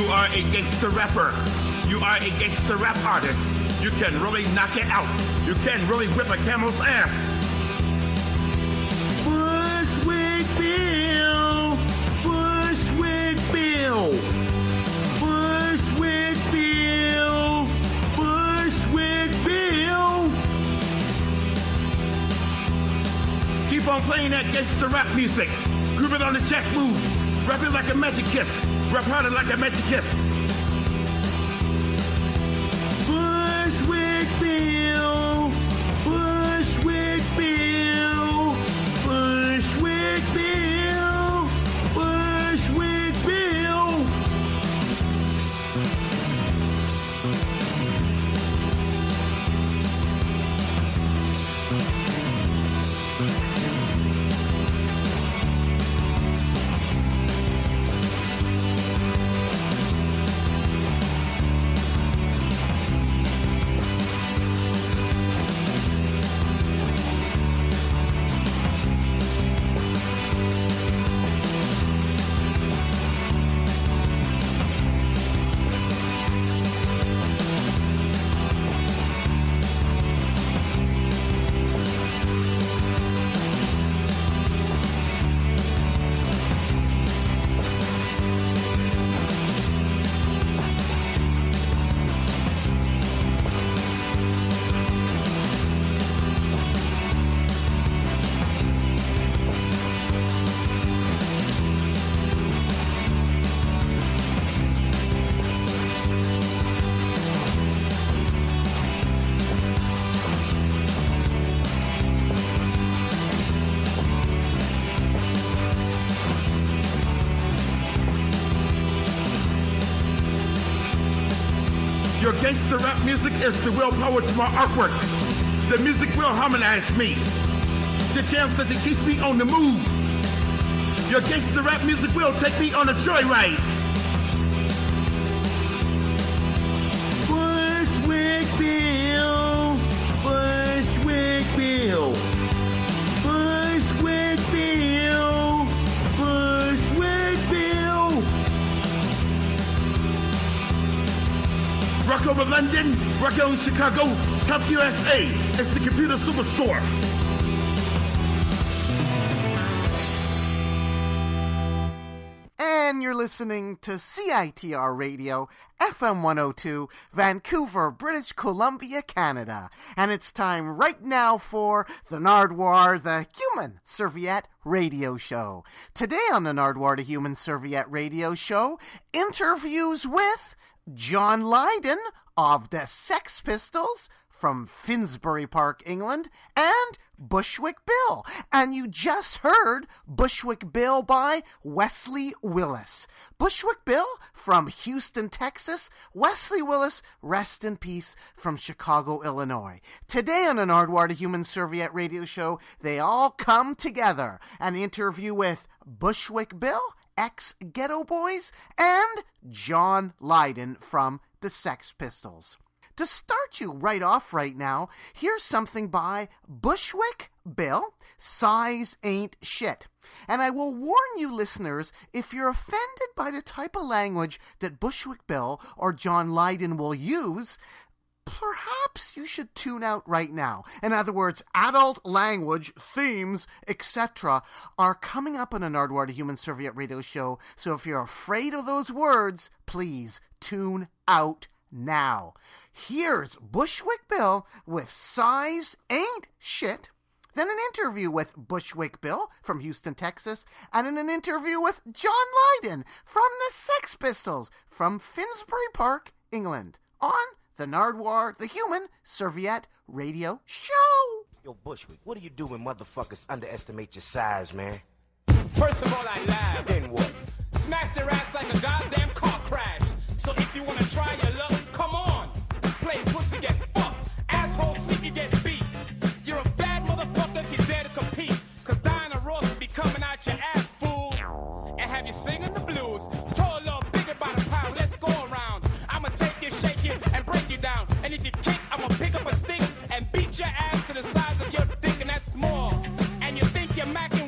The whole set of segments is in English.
You are a gangster rapper. You are a gangster rap artist. You can really knock it out. You can really whip a camel's ass. Bushwick Bill. Bushwick Bill. Bushwick Bill. Bushwick Bill. Keep on playing that gangster rap music. Grooving on the jack move. Rapping like a magic kiss. Rap harder like a magic kiss. The willpower to my artwork. The music will harmonize me. The jam says it keeps me on the move. Your gangster rap music will take me on a joyride. Bushwick Bill. Bushwick Bill. Bushwick Bill. Bushwick Bill. Rock over London, rock over Chicago, Top USA. It's the computer superstore. And you're listening to CITR Radio, FM 102, Vancouver, British Columbia, Canada. And it's time right now for the Nardwuar, the Human Serviette Radio Show. Today on the Nardwuar, the Human Serviette Radio Show, interviews with John Lydon of the Sex Pistols from Finsbury Park, England, and Bushwick Bill. And you just heard Bushwick Bill by Wesley Willis. Bushwick Bill from Houston, Texas. Wesley Willis, rest in peace, from Chicago, Illinois. Today on an Nardwuar to Human Serviette radio show, they all come together. An interview with Bushwick Bill, ex Ghetto Boys, and John Lydon from the Sex Pistols. To start you right off right now, here's something by Bushwick Bill Size Ain't Shit. And I will warn you, listeners, if you're offended by the type of language that Bushwick Bill or John Lydon will use, perhaps you should tune out right now. In other words, adult language, themes, etc., are coming up on a Nardwuar to Human Serviette radio show. So if you're afraid of those words, please tune out now. Here's Bushwick Bill with Size Ain't Shit. Then an interview with Bushwick Bill from Houston, Texas, and in an interview with John Lydon from the Sex Pistols from Finsbury Park, England, on the Nardwuar, the Human Serviette Radio Show. Yo, Bushwick, what do you do when motherfuckers underestimate your size, man? First of all, I laugh. Then what? Smash their ass like a goddamn car crash. So if you wanna try your luck, come on. Play pussy, get fucked. Asshole, you get beat. You're a bad motherfucker if you dare to compete. Cause Diana Ross will be coming out your ass, fool. And have you singing the blues. Tall, little bigger by the pound. Let's go around. I'ma take you, shake you, and break you down. And if you kick, I'ma pick up a stick and beat your ass to the size of your dick, and that's small. And you think you're macking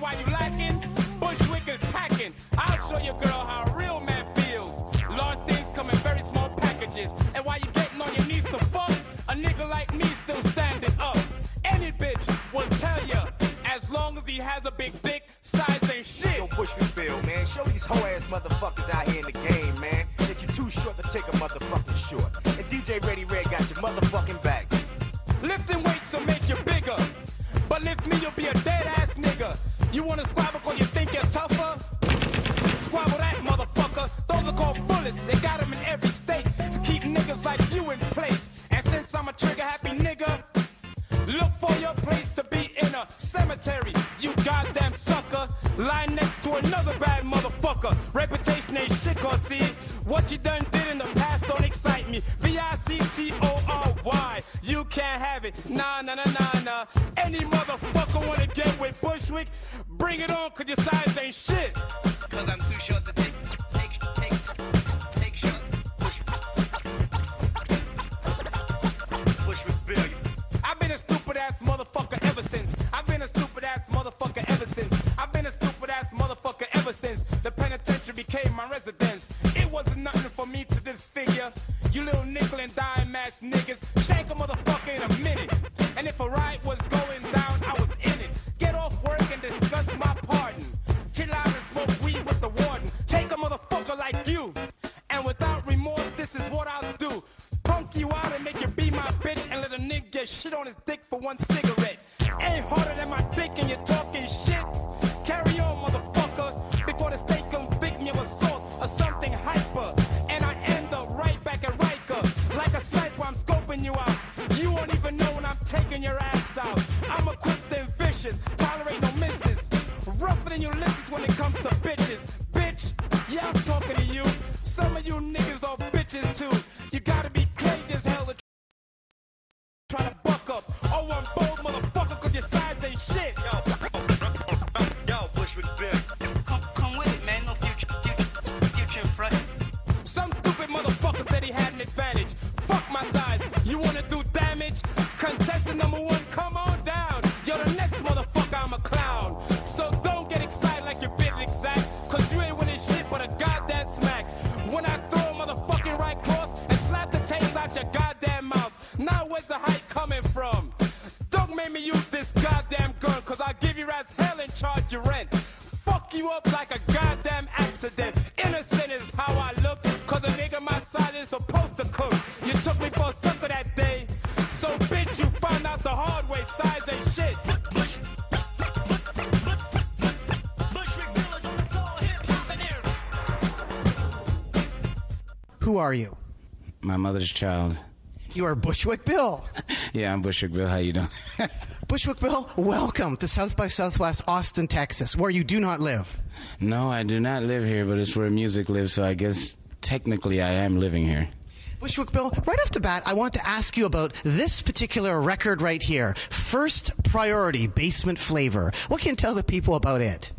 has a big dick, size ain't shit. Don't push me, Bill, man, show these hoe ass motherfuckers out here in the game, man, that you're too short to take a motherfucking short. And DJ Ready Red got your motherfucking back. Lifting weights will make you bigger. But lift me, you'll be a dead ass nigga. You wanna squabble cause you think you're tougher? Squabble that motherfucker. Those are called bullets. They got them in every state to keep niggas like you in place. And since I'm a trigger happy nigga, look for your place to be cemetery. You goddamn sucker. Lying next to another bad motherfucker. Reputation ain't shit, cause see, what you done did in the past don't excite me. V-I-C-T-O-R-Y. You can't have it. Nah, nah, nah, nah, nah. Any motherfucker wanna get with Bushwick? Bring it on, cause your size ain't shit. Cause I'm too short niggas. Shank a motherfucker in a minute. And if a Child. You are Bushwick Bill. Yeah, I'm Bushwick Bill. How you doing? Bushwick Bill, welcome to South by Southwest Austin, Texas, where you do not live. no, I do not live here, but it's where music lives, so I guess technically I am living here. Bushwick Bill, right off the bat, I want to ask you about this particular record right here. First Priority Basement Flavor. What can you tell the people about it?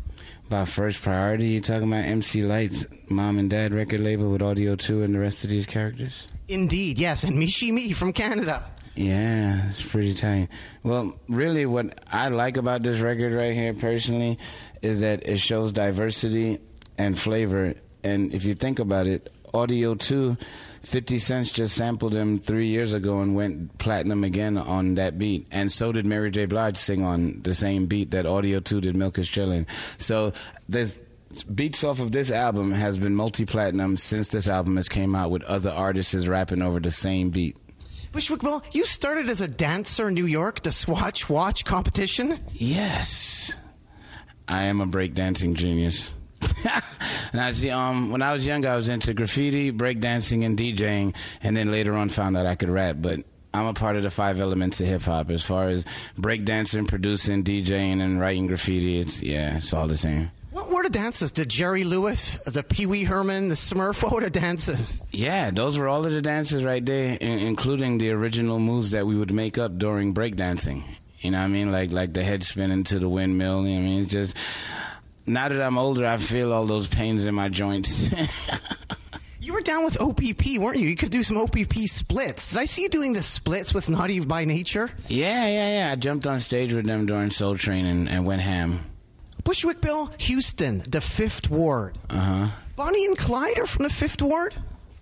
About first priority, you talking about MC Lyte's, mom and dad record label with Audio 2 and the rest of these characters? Indeed, yes, and Michie Mee from Canada. Yeah, it's pretty tight. Well, really, what I like about this record right here, personally, is that it shows diversity and flavor. And if you think about it, Audio 2, 50 Cent just sampled him three years ago and went platinum again on that beat. And so did Mary J. Blige sing on the same beat that Audio 2 did Milk is Chillin'. So the beats off of this album has been multi-platinum since this album has came out with other artists rapping over the same beat. Bushwick Bill, you started as a dancer in New York, the Swatch Watch competition. Yes, I am a breakdancing genius. I see, um, when I was young, I was into graffiti, breakdancing, and DJing, and then later on found out I could rap. But I'm a part of the five elements of hip hop. As far as breakdancing, producing, DJing, and writing graffiti, it's yeah, it's all the same. What were the dances? The Jerry Lewis, the Pee Wee Herman, the Smurf? What were the dances? Yeah, those were all of the dances right there, in- including the original moves that we would make up during breakdancing. You know what I mean? Like like the head spinning to the windmill. You know what I mean? It's just now that I'm older, I feel all those pains in my joints. You were down with OPP, weren't you? You could do some OPP splits. Did I see you doing the splits with Naughty by Nature? yeah, yeah, yeah. I jumped on stage with them during Soul Train and, and went ham. Bushwick Bill, Houston, the Fifth Ward. Uh huh. Bonnie and Clyde are from the Fifth Ward.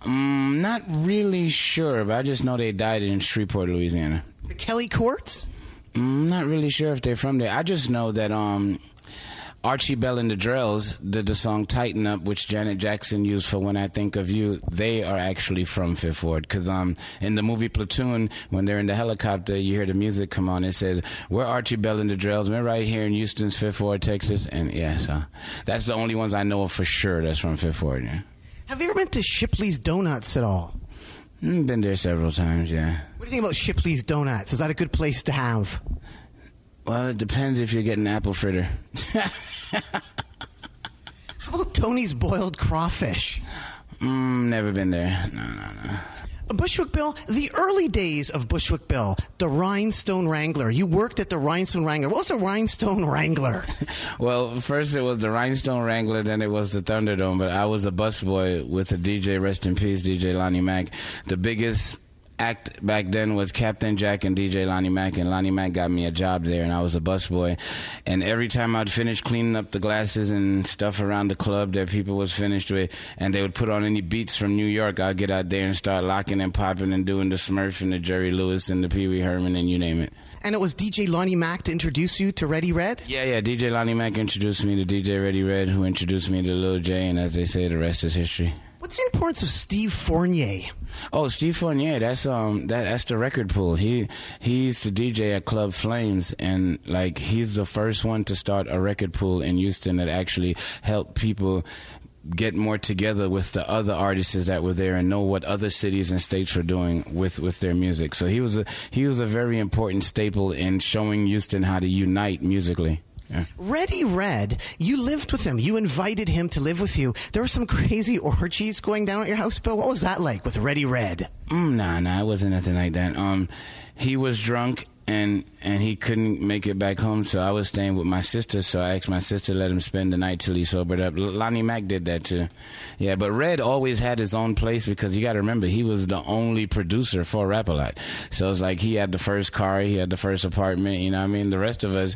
Mm, not really sure, but I just know they died in Shreveport, Louisiana. The Kelly Courts. I'm not really sure if they're from there. I just know that um, Archie Bell and the Drells did the song "Tighten Up," which Janet Jackson used for "When I Think of You." They are actually from Fifth Ward because um in the movie Platoon, when they're in the helicopter, you hear the music come on. It says, "We're Archie Bell and the Drells. We're right here in Houston's Fifth Ward, Texas." And yeah, so that's the only ones I know of for sure that's from Fifth Ward. Yeah. Have you ever been to Shipley's Donuts at all? Mm, Been there several times. Yeah. What do you think about Shipley's Donuts? Is that a good place to have? Well, it depends if you're getting apple fritter. How about Tony's boiled crawfish? mm, never been there. No, no, no. Bushwick Bill, the early days of Bushwick Bill, the Rhinestone Wrangler. You worked at the Rhinestone Wrangler. What was a Rhinestone Wrangler? Well, first it was the Rhinestone Wrangler, then it was the Thunderdome. But I was a busboy with the DJ, rest in peace, DJ Lonnie Mack. The biggest act back then was Captain Jack and DJ Lonnie Mack, and Lonnie Mack got me a job there, and I was a busboy. And every time I'd finish cleaning up the glasses and stuff around the club that people was finished with, and they would put on any beats from New York, I'd get out there and start locking and popping and doing the Smurf and the Jerry Lewis and the Pee Wee Herman and you name it. And it was DJ Lonnie Mack to introduce you to Ready Red? Yeah, yeah. DJ Lonnie Mack introduced me to DJ Ready Red, who introduced me to Lil J, and as they say, the rest is history. What's the importance of Steve Fournier? Oh, Steve Fournier, that's um that that's the record pool. He he used to DJ at Club Flames and like he's the first one to start a record pool in Houston that actually helped people get more together with the other artists that were there and know what other cities and states were doing with with their music. So he was a he was a very important staple in showing Houston how to unite musically. Yeah. Ready Red, you lived with him. You invited him to live with you. There were some crazy orgies going down at your house, Bill. What was that like with Ready Red? Mm, nah, nah, it wasn't nothing like that. Um, he was drunk and and he couldn't make it back home, so I was staying with my sister. So I asked my sister to let him spend the night till he sobered up. L- Lonnie Mack did that too. Yeah, but Red always had his own place because you got to remember he was the only producer for Rap a Lot. So it's like he had the first car, he had the first apartment. You know, what I mean, the rest of us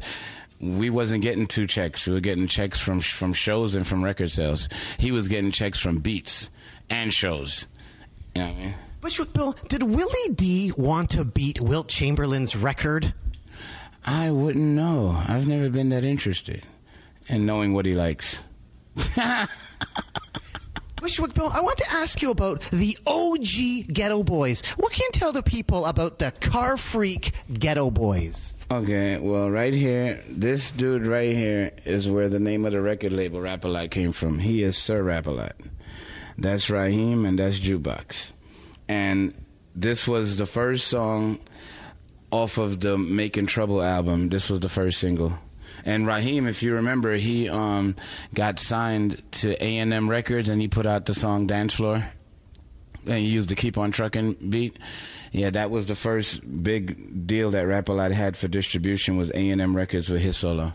we wasn't getting two checks. We were getting checks from from shows and from record sales. He was getting checks from beats and shows. You know what I mean? Bushwick Bill, did Willie D want to beat Wilt Chamberlain's record? I wouldn't know. I've never been that interested in knowing what he likes. Bushwick Bill, I want to ask you about the OG Ghetto Boys. What can you tell the people about the car freak Ghetto Boys? Okay, well, right here, this dude right here is where the name of the record label Rap a Lot came from. He is Sir Rap a Lot. That's Raheem and that's Jukebox. And this was the first song off of the Making Trouble album. This was the first single. And Raheem, if you remember, he um, got signed to A&M Records and he put out the song Dance Floor. And he used the Keep On Trucking beat. Yeah, that was the first big deal that Rap a Lot had for distribution was A&M Records with his solo.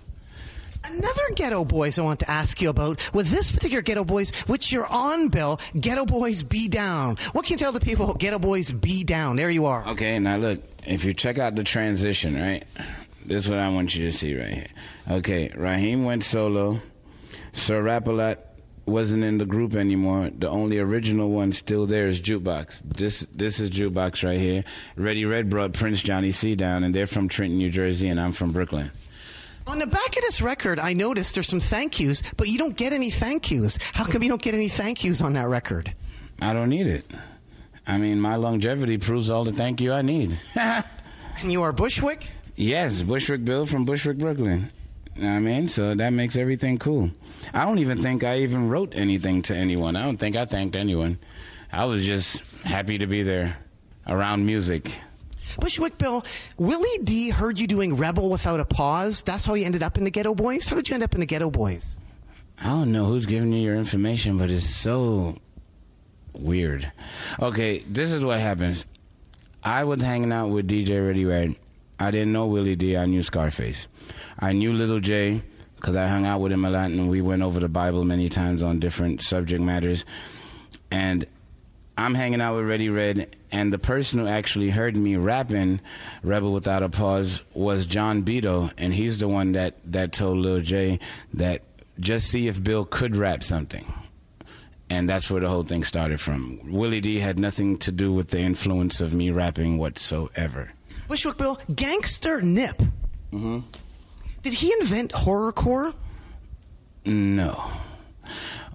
Another Ghetto Boys I want to ask you about with this particular Ghetto Boys, which you're on, Bill. Ghetto Boys Be Down. What can you tell the people? Ghetto Boys Be Down. There you are. Okay, now look, if you check out the transition, right? This is what I want you to see right here. Okay, Raheem went solo. Sir Rap a Lot wasn't in the group anymore. The only original one still there is Jukebox. This this is Jukebox right here. Ready Red brought Prince Johnny C down, and they're from Trenton, New Jersey, and I'm from Brooklyn. On the back of this record, I noticed there's some thank yous, but you don't get any thank yous. How come you don't get any thank yous on that record? I don't need it. I mean, my longevity proves all the thank you I need. And you are Bushwick? yes, Bushwick Bill from Bushwick, Brooklyn. You know what I mean? So that makes everything cool. I don't even think I even wrote anything to anyone. I don't think I thanked anyone. I was just happy to be there around music. Bushwick Bill, Willie D heard you doing Rebel Without a Pause. That's how you ended up in the Ghetto Boys? How did you end up in the Ghetto Boys? I don't know who's giving you your information, but it's so weird. Okay, this is what happens. I was hanging out with DJ Ready Red. I didn't know Willie D. I knew Scarface. I knew Little J because I hung out with him a lot and we went over the Bible many times on different subject matters. And I'm hanging out with Ready Red, and the person who actually heard me rapping Rebel Without a Pause was John Beto, and he's the one that, that told Lil J that just see if Bill could rap something. And that's where the whole thing started from. Willie D had nothing to do with the influence of me rapping whatsoever. Bushwick Bill, Gangster Nip. Mm-hmm. Did he invent horrorcore? No.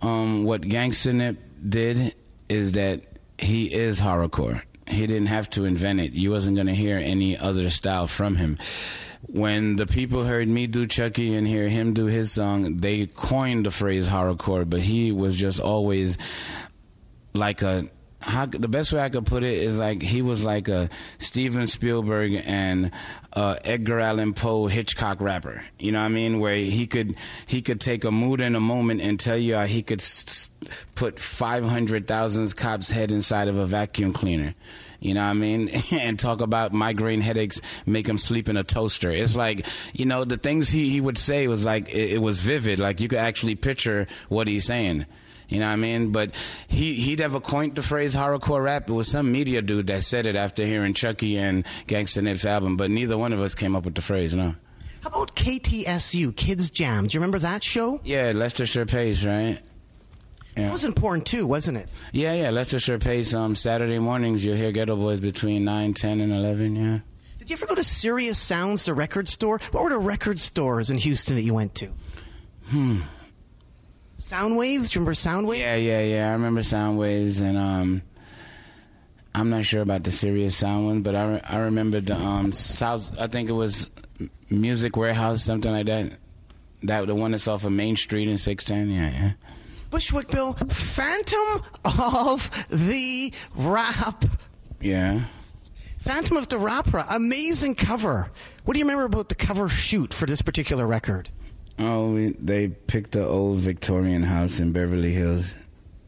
Um, what Gangster Nip did is that he is horrorcore. He didn't have to invent it. You wasn't gonna hear any other style from him. When the people heard me do Chucky and hear him do his song, they coined the phrase horrorcore, but he was just always like a how, the best way I could put it is like he was like a Steven Spielberg and uh, Edgar Allan Poe Hitchcock rapper. You know what I mean? Where he could he could take a mood in a moment and tell you how he could s- put five hundred thousand cops' head inside of a vacuum cleaner. You know what I mean? and talk about migraine headaches make him sleep in a toaster. It's like, you know, the things he, he would say was like, it, it was vivid. Like you could actually picture what he's saying. You know what I mean? But he he never coined the phrase horrorcore rap. It was some media dude that said it after hearing Chucky and Gangsta Nip's album. But neither one of us came up with the phrase. No. How about KTSU, Kids Jam? Do you remember that show? Yeah, Leicestershire Pace, right? That was important too, wasn't it? Yeah, yeah, Leicestershire Pace. Um, Saturday mornings you'll hear Ghetto Boys between 9, 10, and eleven. Yeah. Did you ever go to Serious Sounds, the record store? What were the record stores in Houston that you went to? Hmm. Soundwaves? Do you remember Soundwaves? Yeah, yeah, yeah. I remember Sound Waves, and um, I'm not sure about the serious sound one, but I, re- I remember the um South. I think it was Music Warehouse, something like that. That the one that's off of Main Street in 610. Yeah, yeah. Bushwick Bill, Phantom of the Rap. Yeah. Phantom of the Rapra, amazing cover. What do you remember about the cover shoot for this particular record? Oh, we, they picked the old Victorian house in Beverly Hills.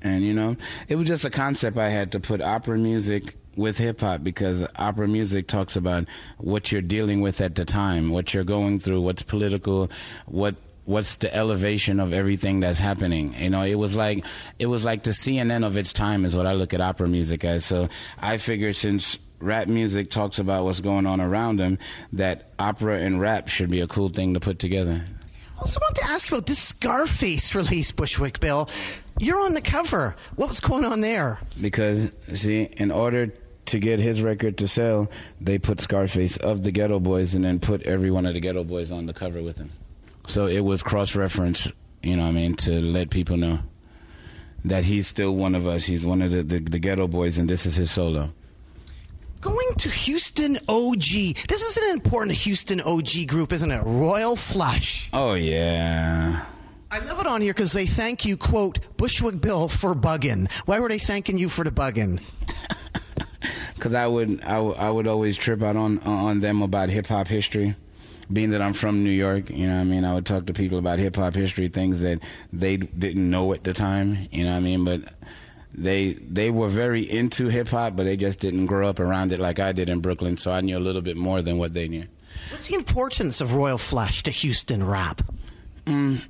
And, you know, it was just a concept I had to put opera music with hip hop because opera music talks about what you're dealing with at the time, what you're going through, what's political, what what's the elevation of everything that's happening. You know, it was like it was like the CNN of its time is what I look at opera music as. So I figure since rap music talks about what's going on around them, that opera and rap should be a cool thing to put together. I also want to ask about this Scarface release, Bushwick Bill. You're on the cover. What was going on there? Because see, in order to get his record to sell, they put Scarface of the Ghetto Boys and then put every one of the Ghetto Boys on the cover with him. So it was cross reference, you know what I mean, to let people know that he's still one of us. He's one of the, the, the Ghetto Boys and this is his solo. Going to Houston OG. This is an important Houston OG group, isn't it? Royal Flush. Oh yeah. I love it on here because they thank you, quote, Bushwick Bill for bugging. Why were they thanking you for the bugging? Because I would, I would, would always trip out on on them about hip hop history. Being that I'm from New York, you know what I mean? I would talk to people about hip hop history, things that they didn't know at the time, you know what I mean? But they they were very into hip hop, but they just didn't grow up around it like I did in Brooklyn, so I knew a little bit more than what they knew. What's the importance of Royal Flush to Houston rap? Mm,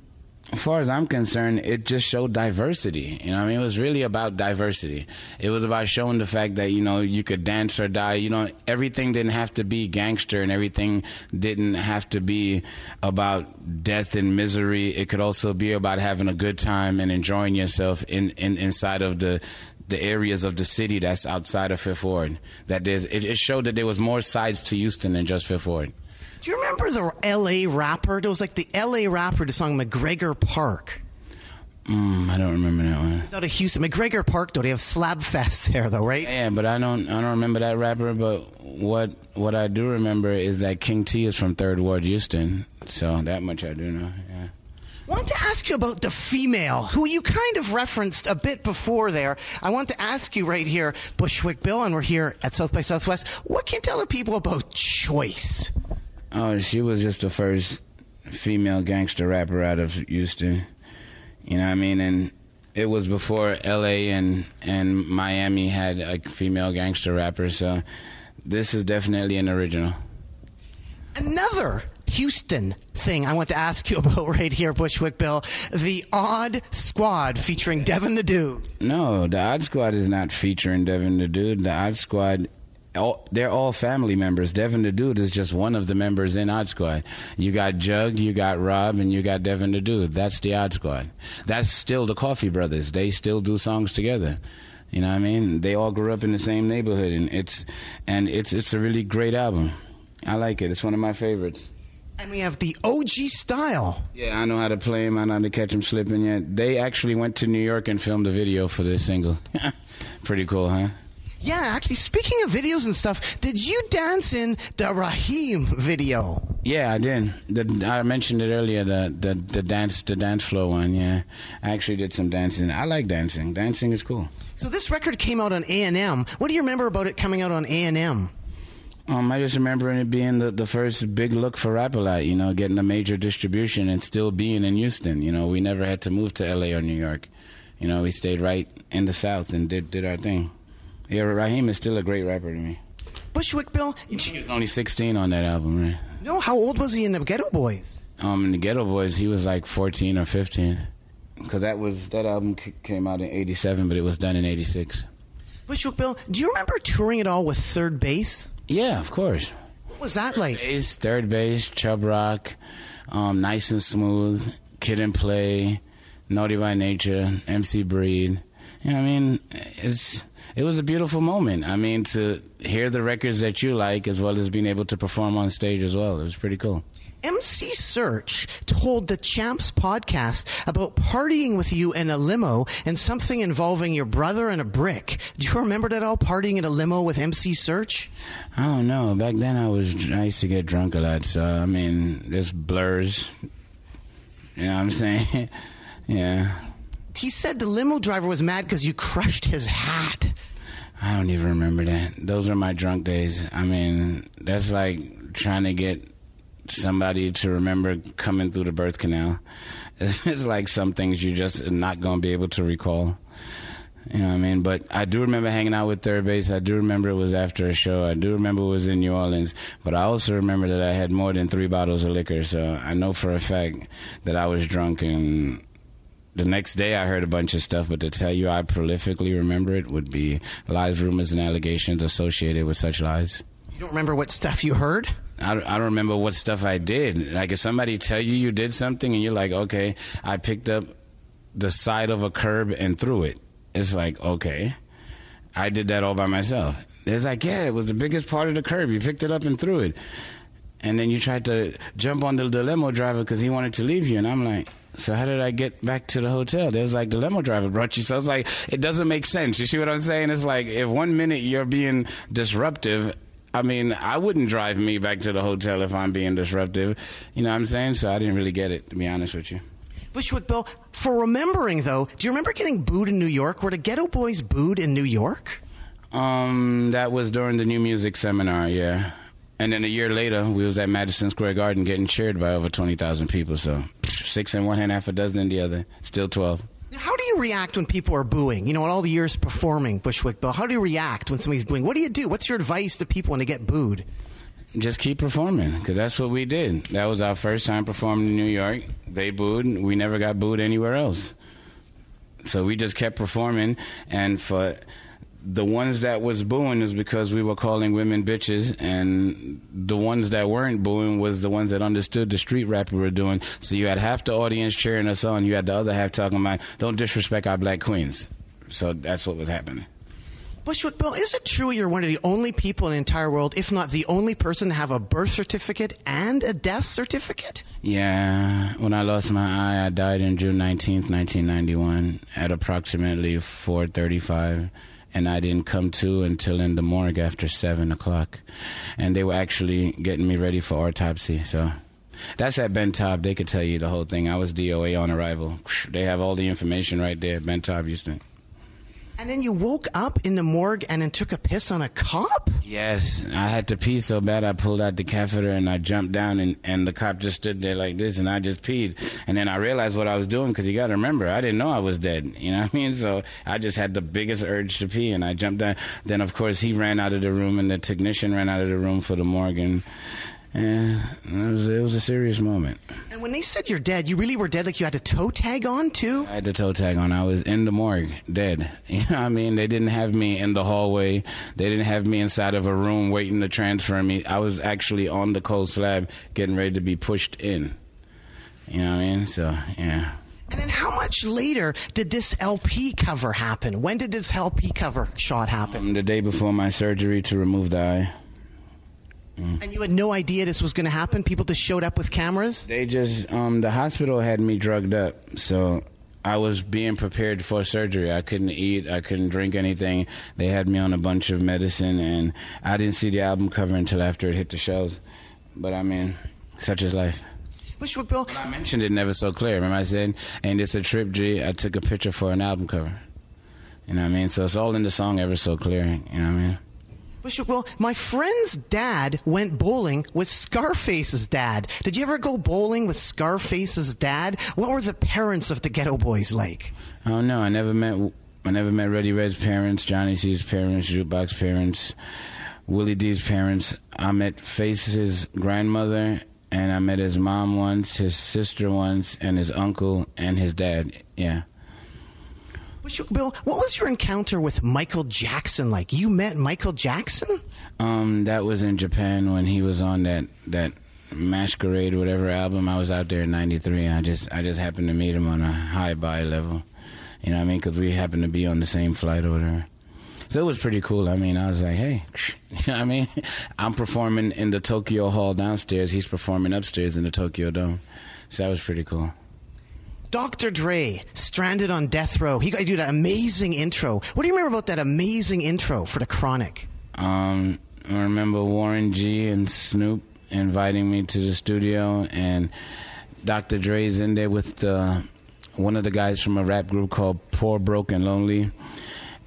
As far as I'm concerned, it just showed diversity. You know, I mean, it was really about diversity. It was about showing the fact that you know you could dance or die. You know, everything didn't have to be gangster, and everything didn't have to be about death and misery. It could also be about having a good time and enjoying yourself in, in inside of the the areas of the city that's outside of Fifth Ward. That there's it, it showed that there was more sides to Houston than just Fifth Ward. Do you remember the LA rapper? There was like the LA rapper, the song McGregor Park. Mm, I don't remember that one. It's out of Houston. McGregor Park, though, they have Slab Fest there, though, right? Yeah, but I don't I don't remember that rapper. But what what I do remember is that King T is from Third Ward, Houston. So that much I do know. Yeah. I want to ask you about the female, who you kind of referenced a bit before there. I want to ask you right here, Bushwick Bill, and we're here at South by Southwest. What can you tell the people about Choice? Oh, she was just the first female gangster rapper out of Houston. You know what I mean? And it was before L.A. and and Miami had a female gangster rapper. So this is definitely an original. Another Houston thing I want to ask you about right here, Bushwick Bill. The Odd Squad featuring Devin the Dude. No, the Odd Squad is not featuring Devin the Dude. The Odd Squad, all, they're all family members. Devin the Dude is just one of the members in Odd Squad. You got Jug, you got Rob, and you got Devin the Dude. That's the Odd Squad. That's still the Coughee Brothaz. They still do songs together. You know what I mean? They all grew up in the same neighborhood, and it's and it's it's a really great album. I like it. It's one of my favorites. And we have the OG style. Yeah, I know how to play him. I know how to catch him slipping. Yeah, they actually went to New York and filmed a video for this single. Pretty cool, huh? Yeah, actually, speaking of videos and stuff, did you dance in the Raheem video? Yeah, I did. The, I mentioned it earlier. The, the the dance the dance floor one. Yeah, I actually did some dancing. I like dancing. Dancing is cool. So this record came out on A and M. What do you remember about it coming out on A and M? Um, I just remember it being the, the first big look for Rap-A-Lot, you know, getting a major distribution and still being in Houston. You know, we never had to move to L.A. or New York. You know, we stayed right in the South and did did our thing. Yeah, Raheem is still a great rapper to me. Bushwick Bill. He was only 16 on that album, right? No, how old was he in the Ghetto Boys? Um, in the Ghetto Boys, he was like 14 or 15. Because that was that album came out in '87, but it was done in '86. Bushwick Bill, do you remember touring at all with Third Base? Yeah, of course. What was that like? Bass, third base, Chubb Rock, um, Nice and Smooth, Kid and Play, Naughty by Nature, MC Breed. You know, what I mean, it's it was a beautiful moment. I mean, to hear the records that you like, as well as being able to perform on stage as well, it was pretty cool. MC Serch told the Champs podcast about partying with you in a limo and something involving your brother and a brick. Do you remember that all? Partying in a limo with MC Serch? I don't know. Back then, I was I used to get drunk a lot, so I mean, this blurs. You know what I'm saying? yeah. He said the limo driver was mad because you crushed his hat. I don't even remember that. Those are my drunk days. I mean, that's like trying to get somebody to remember coming through the birth canal. It's, like some things you're just not going to be able to recall. You know what I mean? But I do remember hanging out with Third Base. I do remember it was after a show. I do remember it was in New Orleans. But I also remember that I had more than three bottles of liquor. So I know for a fact that I was drunk. And the next day I heard a bunch of stuff. But to tell you I prolifically remember it would be lies, rumors, and allegations associated with such lies. You don't remember what stuff you heard? I don't, I don't remember what stuff I did. Like if somebody tell you you did something and you're like, okay, I picked up the side of a curb and threw it. It's like, okay, I did that all by myself. It's like, yeah, it was the biggest part of the curb. You picked it up and threw it. And then you tried to jump on the, the limo driver because he wanted to leave you. And I'm like, so how did I get back to the hotel? There's like the limo driver brought you. So it's like, it doesn't make sense. You see what I'm saying? It's like, if one minute you're being disruptive, I mean, I wouldn't drive me back to the hotel if I'm being disruptive. You know what I'm saying? So I didn't really get it, to be honest with you. Bushwick Bill, for remembering though, do you remember getting booed in New York? Were the Ghetto Boys booed in New York? Um, that was during the new music seminar, yeah. And then a year later, we was at Madison Square Garden getting cheered by over 20,000 people. So six in one hand, half a dozen in the other. Still 12. How do you react when people are booing? You know, in all the years performing Bushwick Bill, how do you react when somebody's booing? What do you do? What's your advice to people when they get booed? Just keep performing, because that's what we did. That was our first time performing in New York. They booed. We never got booed anywhere else. So we just kept performing, and for the ones that was booing is because we were calling women bitches, and the ones that weren't booing was the ones that understood the street rap we were doing. So you had half the audience cheering us on, you had the other half talking about don't disrespect our black queens. So that's what was happening. Bushwick Bill, is it true you're one of the only people in the entire world, if not the only person, to have a birth certificate and a death certificate? Yeah, when I lost my eye, I died in June 19th, 1991 at approximately 4:35 and I didn't come to until in the morgue after 7 o'clock. And they were actually getting me ready for autopsy, so that's at Ben Taub. They could tell you the whole thing. I was DOA on arrival. They have all the information right there. Ben Taub Houston. And then you woke up in the morgue and then took a piss on a cop? Yes, I had to pee so bad I pulled out the catheter and I jumped down and, and the cop just stood there like this and I just peed. And then I realized what I was doing because you got to remember, I didn't know I was dead. You know what I mean? So I just had the biggest urge to pee and I jumped down. Then, of course, he ran out of the room and the technician ran out of the room for the morgue. And, and it, was, it was a serious moment. And when they said you're dead, you really were dead? Like you had a toe tag on too? I had the toe tag on. I was in the morgue, dead. You know what I mean? They didn't have me in the hallway. They didn't have me inside of a room waiting to transfer me. I was actually on the cold slab getting ready to be pushed in. You know what I mean? So, yeah. And then how much later did this LP cover happen? When did this LP cover shot happen? Um, the day before my surgery to remove the eye. And you had no idea this was going to happen? People just showed up with cameras? They just um the hospital had me drugged up, so I was being prepared for surgery. I couldn't eat, I couldn't drink anything. They had me on a bunch of medicine, and I didn't see the album cover until after it hit the shelves. But I mean, such is life. Bushwick Bill, I mentioned it never so clear. Remember I said, and it's a trip, G. I took a picture for an album cover. You know what I mean? So it's all in the song ever so clear. You know what I mean? Bill, my friend's dad went bowling with Scarface's dad. Did you ever go bowling with Scarface's dad? What were the parents of the Ghetto Boys like? Oh don't. I never met. I never met Ready Red's parents, Johnny C's parents, Jukebox parents, Willie D's parents. I met Face's grandmother, and I met his mom once, his sister once, and his uncle and his dad. Yeah. Bill, what was your encounter with Michael Jackson like? You met Michael Jackson? Um, that was in Japan when he was on that that Masquerade whatever album. I was out there in '93. I just I just happened to meet him on a high buy level. You know what I mean? Because we happened to be on the same flight or whatever. So it was pretty cool. I mean, I was like, hey, you know what I mean? I'm performing in the Tokyo Hall downstairs. He's performing upstairs in the Tokyo Dome. So that was pretty cool. Dr. Dre, stranded on death row. He got to do that amazing intro. What do you remember about that amazing intro for the Chronic? Um, I remember Warren G and Snoop inviting me to the studio, and Dr. Dre's in there with the, one of the guys from a rap group called Poor, Broke, and Lonely.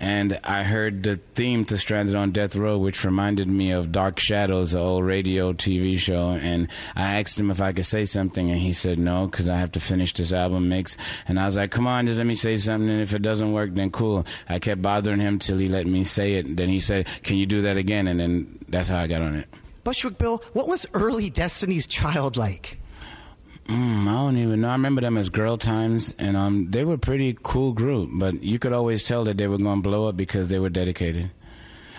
And I heard the theme to Stranded on Death Row, which reminded me of Dark Shadows, the old radio TV show. And I asked him if I could say something, and he said no, because I have to finish this album mix. And I was like, come on, just let me say something. And if it doesn't work, then cool. I kept bothering him till he let me say it. Then he said, can you do that again? And then that's how I got on it. Bushwick Bill, what was early Destiny's Child like? Mm, I don't even know. I remember them as Girl Times, and um, they were a pretty cool group. But you could always tell that they were going to blow up because they were dedicated.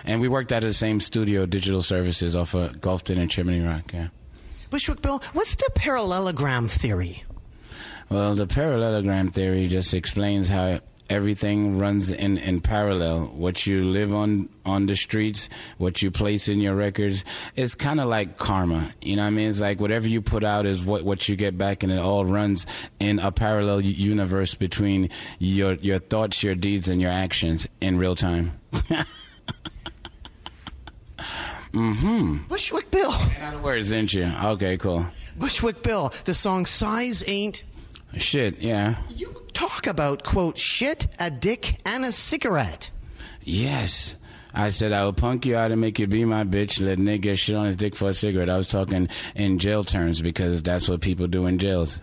And we worked out of the same studio, Digital Services, off of Gulfton and Chimney Rock. Yeah. Bushwick Bill, what's the parallelogram theory? Well, the parallelogram theory just explains how everything runs in, in parallel. What you live on on the streets, what you place in your records, it's kind of like karma. You know what I mean? It's like whatever you put out is what, what you get back, and it all runs in a parallel universe between your your thoughts, your deeds, and your actions in real time. Mm-hmm. Bushwick Bill. Out of words, didn't you? Okay, cool. Bushwick Bill, the song Size Ain't. Shit, yeah. You talk about, quote, shit, a dick, and a cigarette. Yes. I said I will punk you out and make you be my bitch, let nigga shit on his dick for a cigarette. I was talking in jail terms because that's what people do in jails.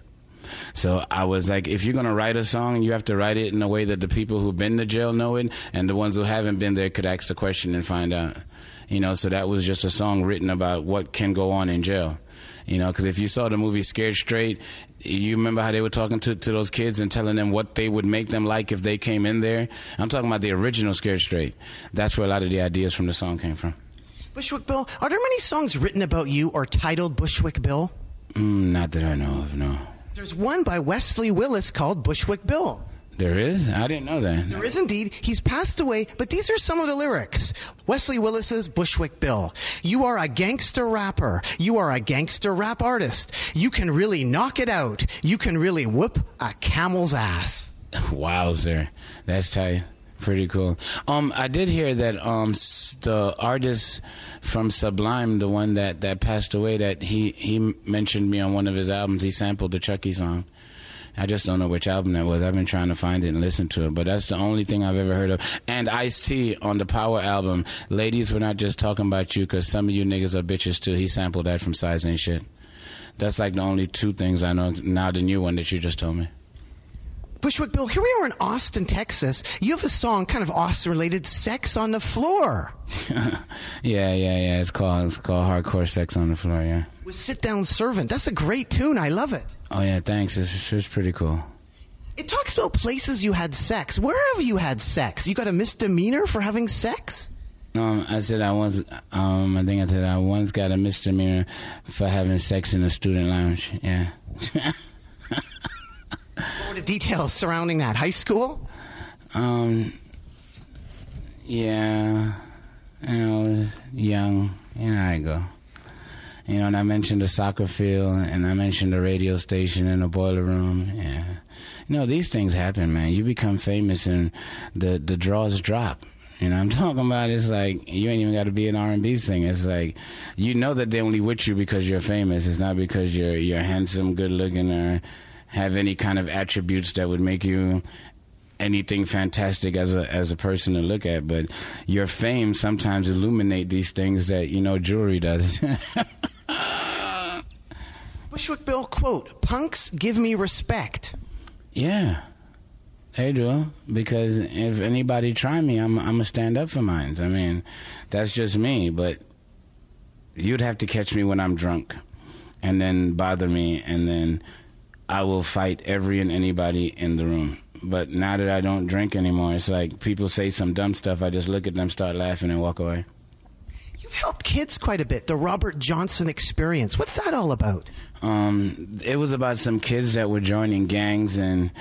So I was like, if you're gonna write a song, you have to write it in a way that the people who've been to jail know it, and the ones who haven't been there could ask the question and find out. You know, so that was just a song written about what can go on in jail. You know, because if you saw the movie Scared Straight, you remember how they were talking to, to those kids and telling them what they would make them like if they came in there? I'm talking about the original Scared Straight. That's where a lot of the ideas from the song came from. Bushwick Bill, are there many songs written about you or titled Bushwick Bill? Mm, not that I know of, no. There's one by Wesley Willis called Bushwick Bill. There is? I didn't know that. There is indeed. He's passed away, but these are some of the lyrics. Wesley Willis's Bushwick Bill. You are a gangster rapper. You are a gangster rap artist. You can really knock it out. You can really whoop a camel's ass. Wowzer. That's tight. Pretty cool. Um, I did hear that um the artist from Sublime, the one that that passed away, that he he mentioned me on one of his albums. He sampled the Chucky song. I just don't know which album that was. I've been trying to find it and listen to it, but that's the only thing I've ever heard of. And Ice T on the Power album, ladies, we're not just talking about you because some of you niggas are bitches too. He sampled that from Size and shit. That's like the only two things I know. Now the new one that you just told me. Bushwick Bill, here we are in Austin, Texas. You have a song kind of Austin related, Sex on the Floor. Yeah, yeah, yeah. It's called it's called Hardcore Sex on the Floor. Yeah. With Sit Down Servant. That's a great tune. I love it. Oh yeah, thanks. It's, it's pretty cool. It talks about places you had sex. Where have you had sex? You got a misdemeanor for having sex? Um, I said I once. Um, I think I said I once got a misdemeanor for having sex in a student lounge. Yeah. What details surrounding that? High school? um. Yeah. Know, I was young. How I go. You know, and I mentioned the soccer field, and I mentioned the radio station and the boiler room. Yeah, you know, these things happen, man. You become famous, and the the draws drop. You know, I'm talking about. It's like you ain't even got to be an R&B singer. It's like you know that they're only with you because you're famous. It's not because you're you're handsome, good looking, or have any kind of attributes that would make you anything fantastic as a as a person to look at. But your fame sometimes illuminate these things that you know jewelry does. Bushwick Bill quote: "Punks give me respect." yeah. They do because if anybody try me, I'm I'm gonna stand up for mine. I mean, that's just me. But you'd have to catch me when I'm drunk, and then bother me, and then I will fight every and anybody in the room. But now that I don't drink anymore, it's like people say some dumb stuff. I just look at them, start laughing, and walk away. You've helped kids quite a bit. The Robert Johnson experience. What's that all about? Um, it was about some kids that were joining gangs and,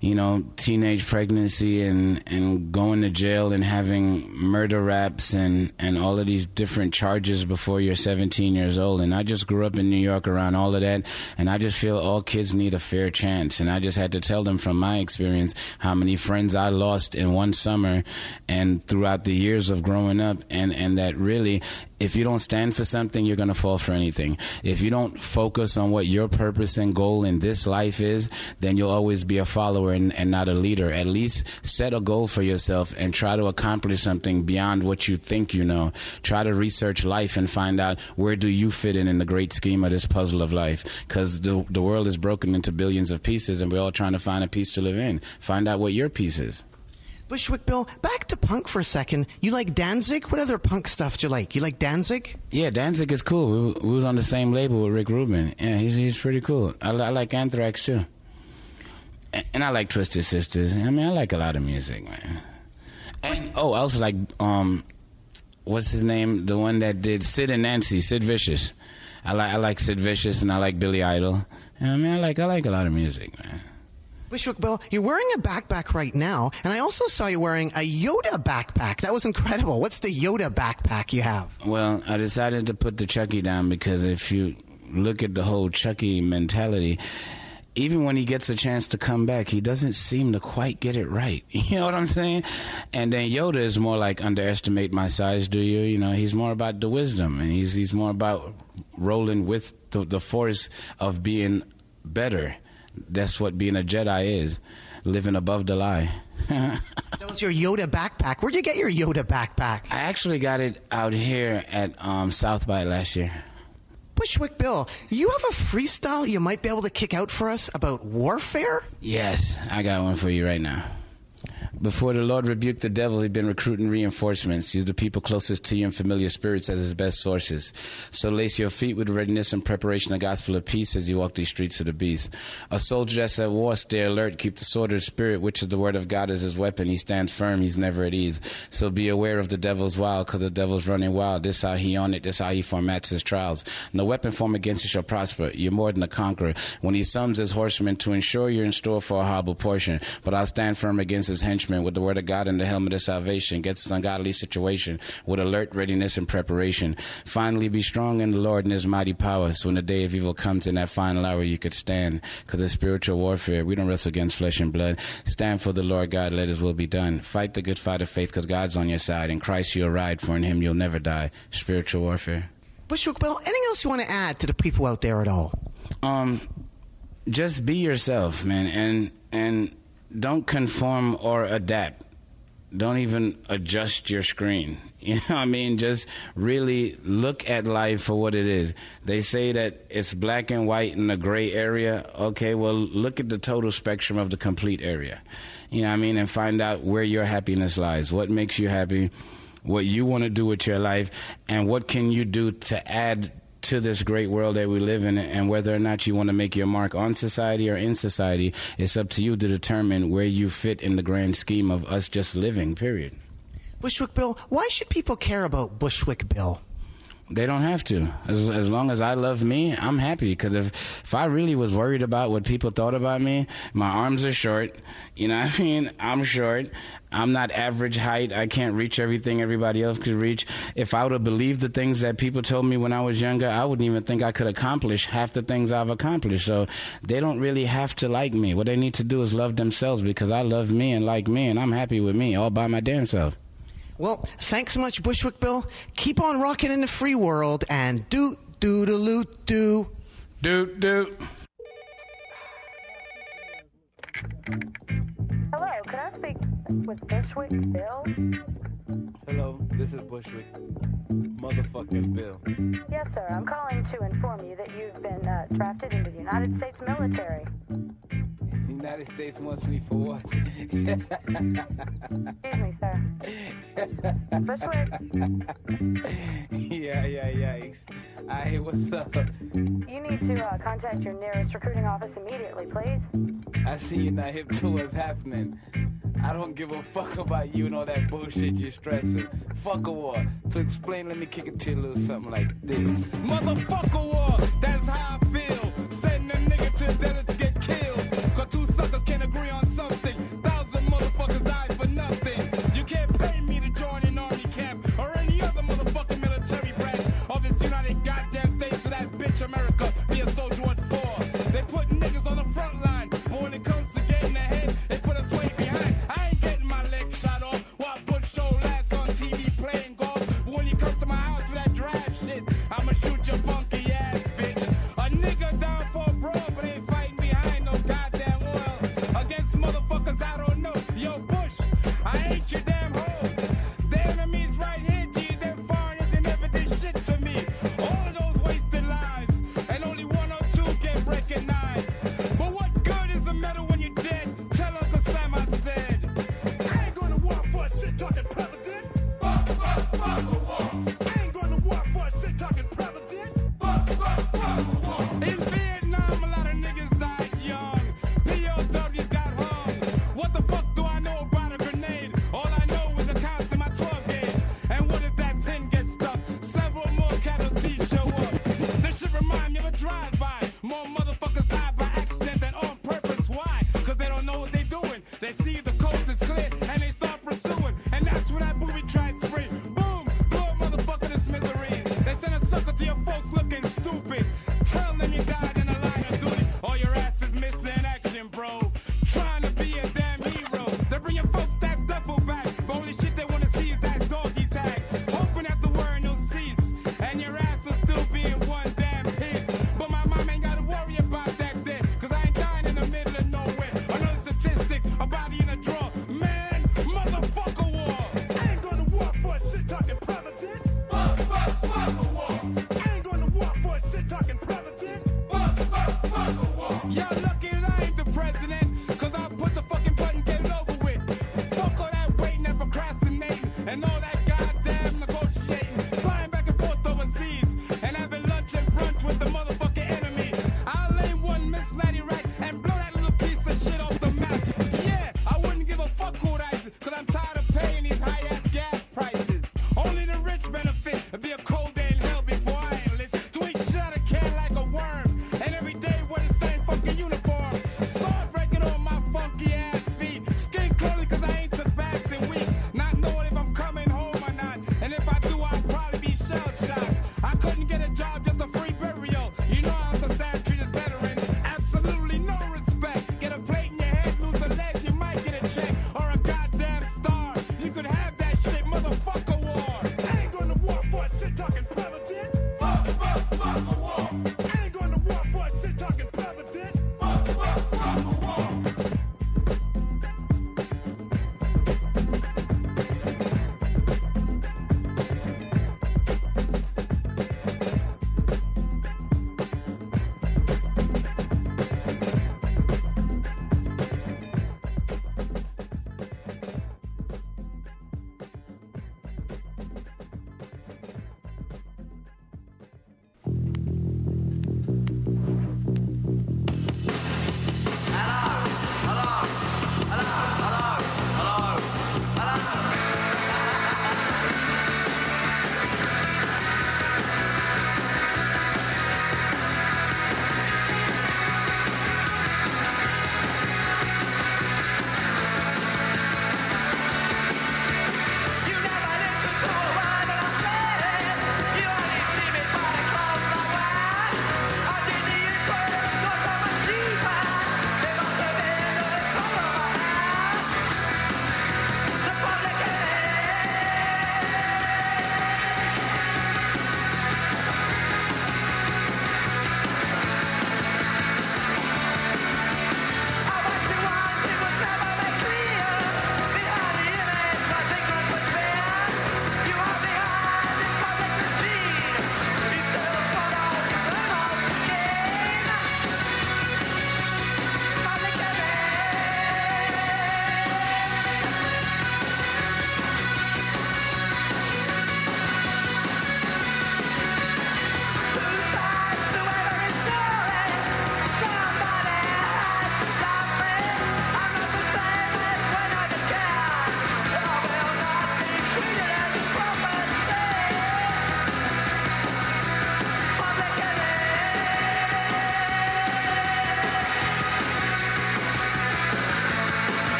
you know, teenage pregnancy and, and going to jail and having murder raps and, and all of these different charges before you're 17 years old. And I just grew up in New York around all of that. And I just feel all kids need a fair chance. And I just had to tell them from my experience how many friends I lost in one summer and throughout the years of growing up. And, and that really, if you don't stand for something, you're going to fall for anything. If you don't focus on what your purpose and goal in this life is, then you'll always be a follower and, and not a leader. At least set a goal for yourself and try to accomplish something beyond what you think you know. Try to research life and find out where do you fit in in the great scheme of this puzzle of life. Because the, the world is broken into billions of pieces and we're all trying to find a piece to live in. Find out what your piece is. Bushwick Bill, back to punk for a second. You like Danzig? What other punk stuff do you like? You like Danzig? Yeah, Danzig is cool. We, we was on the same label with Rick Rubin. Yeah, he's he's pretty cool. I, I like Anthrax too, and, and I like Twisted Sisters. I mean, I like a lot of music, man. And, oh, I also like um, what's his name? The one that did Sid and Nancy, Sid Vicious. I like I like Sid Vicious and I like Billy Idol. I mean, I like I like a lot of music, man. Bushwick Bill, you're wearing a backpack right now, and I also saw you wearing a Yoda backpack. That was incredible. What's the Yoda backpack you have? Well, I decided to put the Chucky down because if you look at the whole Chucky mentality, even when he gets a chance to come back, he doesn't seem to quite get it right. You know what I'm saying? And then Yoda is more like underestimate my size, do you? You know, he's more about the wisdom, and he's he's more about rolling with the, the force of being better. That's what being a Jedi is, living above the lie. That was your Yoda backpack. Where'd you get your Yoda backpack? I actually got it out here at um, South by last year. Bushwick Bill, you have a freestyle you might be able to kick out for us about warfare? Yes, I got one for you right now. Before the Lord rebuked the devil, he'd been recruiting reinforcements. Use the people closest to you and familiar spirits as his best sources. So lace your feet with readiness and preparation of gospel of peace as you walk these streets of the beast. A soldier that's at war, stay alert, keep the sword of the spirit, which is the word of God as his weapon. He stands firm, he's never at ease. So be aware of the devil's wild, because the devil's running wild. This how he on it, this how he formats his trials. No weapon formed against you shall prosper. You're more than a conqueror. When he summons his horsemen to ensure you're in store for a horrible portion, but I'll stand firm against his henchmen with the word of God and the helmet of salvation. Gets this ungodly situation with alert readiness and preparation. Finally, be strong in the Lord and his mighty power. So when the day of evil comes in that final hour, you could stand. Because it's spiritual warfare. We don't wrestle against flesh and blood. Stand for the Lord God. Let his will be done. Fight the good fight of faith because God's on your side. In Christ you'll ride, for in him you'll never die. Spiritual warfare. Bushwick Bill, anything else you want to add to the people out there at all? um just be yourself man and and don't conform or adapt. Don't even adjust your screen. You know what i mean? Just really look at life for what it is. They say that it's black and white in the gray area. Okay well look at the total spectrum of the complete area. You know what i mean? And find out where your happiness lies. What makes you happy? What you want to do with your life? And what can you do to add to this great world that we live in and whether or not you want to make your mark on society or in society it's up to you to determine where you fit in the grand scheme of us just living period Bushwick Bill, why should people care about Bushwick Bill? They don't have to. As, as long as I love me, I'm happy. Because if, if I really was worried about what people thought about me, my arms are short. You know what I mean? I'm short. I'm not average height. I can't reach everything everybody else could reach. If I would have believed the things that people told me when I was younger, I wouldn't even think I could accomplish half the things I've accomplished. So they don't really have to like me. What they need to do is love themselves because I love me and like me, and I'm happy with me all by my damn self. Well, thanks so much, Bushwick Bill. Keep on rocking in the free world and doot doodaloot doo. Doo. Doot doot. Hello, could I speak with Bushwick Bill? Hello, this is Bushwick. Motherfucking Bill. Yes, sir. I'm calling to inform you that you've been uh, drafted into the United States military. United States wants me for what? Excuse me, sir. Bushwick, yeah, yeah, yeah. Hey, what's up? you need to uh, contact your nearest recruiting office immediately, please. I see you're not hip to what's happening. I don't give a fuck about you and all that bullshit you're stressing. Fuck a war. To explain, let me kick it to you a little something like this. Motherfucker war, that's how I feel. Sending a nigga to the when that movie track spree.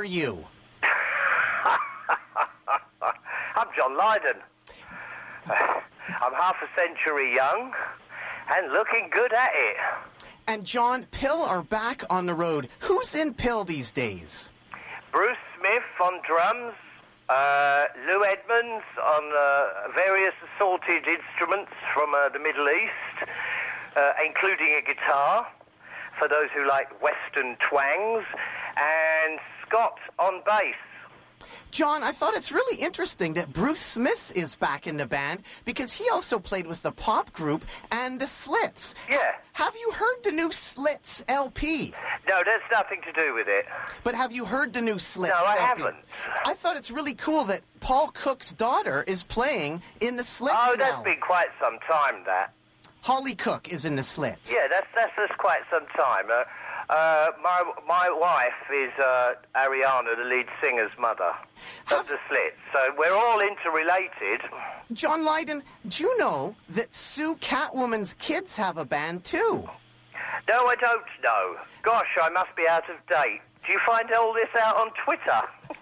Are you? I'm John Lydon. I'm half a century young and looking good at it. And John, PiL are back on the road. Who's in PiL these days? Bruce Smith on drums, uh, Lu Edmonds on uh, various assorted instruments from uh, the Middle East, uh, including a guitar for those who like Western twangs, and Scott on bass. John, I thought it's really interesting that Bruce Smith is back in the band because he also played with the pop group and the Slits. Yeah. Have you heard the new Slits LP? No, that's nothing to do with it. But have you heard the new Slits No, I LP? haven't. I thought it's really cool that Paul Cook's daughter is playing in the Slits Oh, now. that's been quite some time, that. Holly Cook is in the Slits. Yeah, that's that's, that's quite some time. Uh, uh, my my wife is uh, Ariana, the lead singer's mother of the Slits. So we're all interrelated. John Lydon, do you know that Sue Catwoman's kids have a band too? No, I don't know. Gosh, I must be out of date. Do you find all this out on Twitter?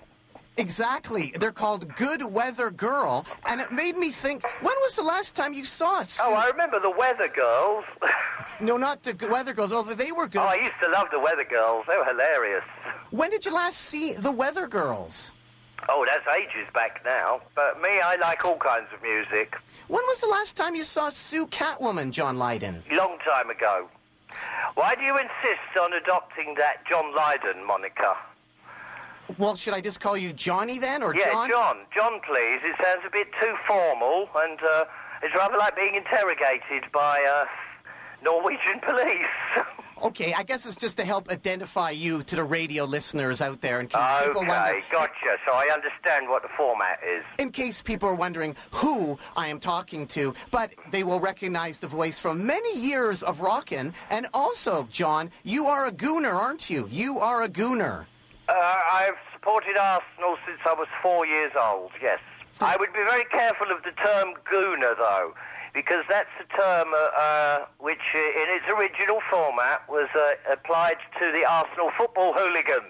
Exactly. They're called Good Weather Girl, and it made me think, when was the last time you saw Sue? Oh, I remember the Weather Girls. No, not the Weather Girls, although they were oh, good. Oh, I used to love the Weather Girls. They were hilarious. When did you last see the Weather Girls? Oh, that's ages back now. But me, I like all kinds of music. When was the last time you saw Sue Catwoman, John Lydon? Long time ago. Why do you insist on adopting that John Lydon moniker? Well, should I just call you Johnny then, or yeah, John? John. John, please. It sounds a bit too formal, and uh, it's rather like being interrogated by uh, Norwegian police. Okay, I guess it's just to help identify you to the radio listeners out there. In case people okay, wonder, gotcha. So I understand what the format is. in case people are wondering who I am talking to, but they will recognize the voice from many years of rockin'. And also, John, you are a gooner, aren't you? You are a gooner. Uh, I've supported Arsenal since I was four years old, yes. I would be very careful of the term gooner, though, because that's a term uh, uh, which, uh, in its original format, was uh, applied to the Arsenal football hooligans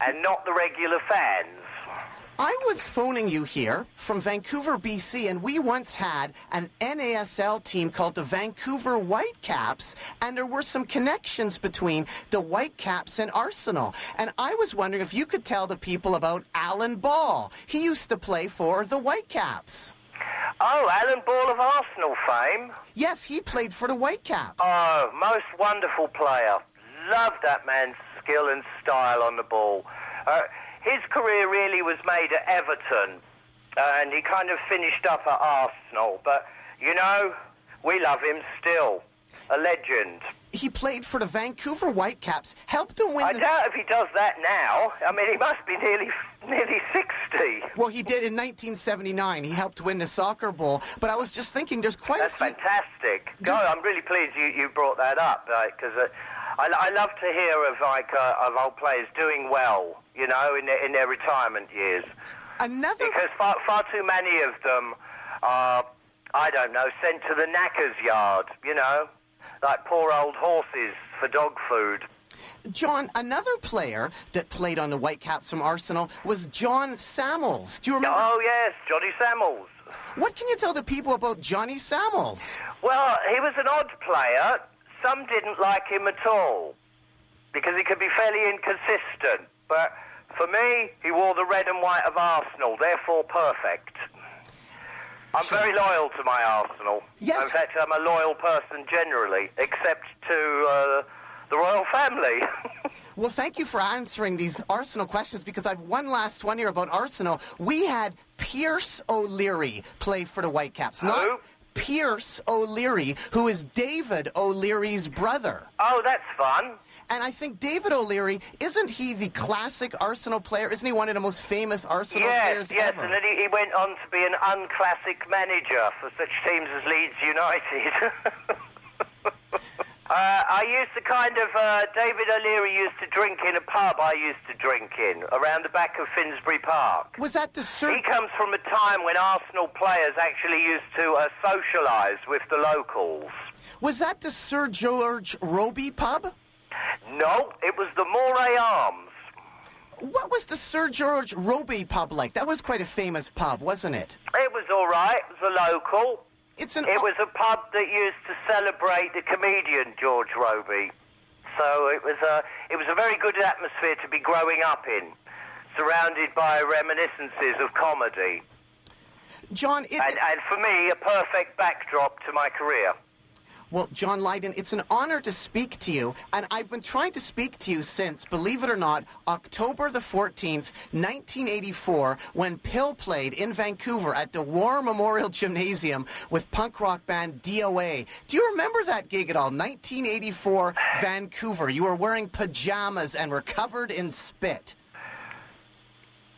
and not the regular fans. I was phoning you here from Vancouver, BC, and we once had an NASL team called the Vancouver Whitecaps, and there were some connections between the Whitecaps and Arsenal. And I was wondering if you could tell the people about Alan Ball. He used to play for the Whitecaps. Oh, Alan Ball of Arsenal fame. Yes, he played for the Whitecaps. Oh, most wonderful player. Loved that man's skill and style on the ball. Uh, his career really was made at Everton, uh, and he kind of finished up at Arsenal. But, you know, we love him still. A legend. He played for the Vancouver Whitecaps, helped them win I the... doubt if he does that now. I mean, he must be nearly nearly 60. Well, he did in 1979. He helped win the soccer bowl. But I was just thinking, there's quite That's a few... fantastic. No, I'm really pleased you, you brought that up because uh, I, I love to hear of like uh, of old players doing well, you know, in their, in their retirement years. Another because far far too many of them are, I don't know, sent to the knackers yard, you know, like poor old horses for dog food. John, another player that played on the Whitecaps from Arsenal was Jon Sammels. Do you remember? Oh yes, Johnny Sammels. What can you tell the people about Johnny Sammels? Well, he was an odd player. Some didn't like him at all because he could be fairly inconsistent. But for me, he wore the red and white of Arsenal, therefore perfect. I'm very loyal to my Arsenal. Yes. In fact, I'm a loyal person generally, except to uh, the royal family. Well, thank you for answering these Arsenal questions because I've one last one here about Arsenal. We had Pierce O'Leary play for the Whitecaps. Not Who? Pierce O'Leary, who is David O'Leary's brother. oh, that's fun. And I think David O'Leary, isn't he the classic Arsenal player? Isn't he one of the most famous Arsenal yes, players yes, ever? and then he, he went on to be an unclassic manager for such teams as Leeds United. Uh, I used to kind of, uh, David O'Leary used to drink in a pub I used to drink in, around the back of Finsbury Park. Was that the Sir... He comes from a time when Arsenal players actually used to uh, socialise with the locals. Was that the Sir George Robey pub? No, it was the Moray Arms. What was the Sir George Robey pub like? That was quite a famous pub, wasn't it? It was all right. It was a local. It's an. It was a pub that used to celebrate the comedian George Robey. So it was a it was a very good atmosphere to be growing up in, surrounded by reminiscences of comedy, John, it, and, and for me, a perfect backdrop to my career. Well, John Lydon, it's an honor to speak to you, and I've been trying to speak to you since, believe it or not, October the 14th, 1984, when PiL played in Vancouver at the War Memorial Gymnasium with punk rock band DOA. Do you remember that gig at all? 1984, Vancouver. You were wearing pajamas and were covered in spit.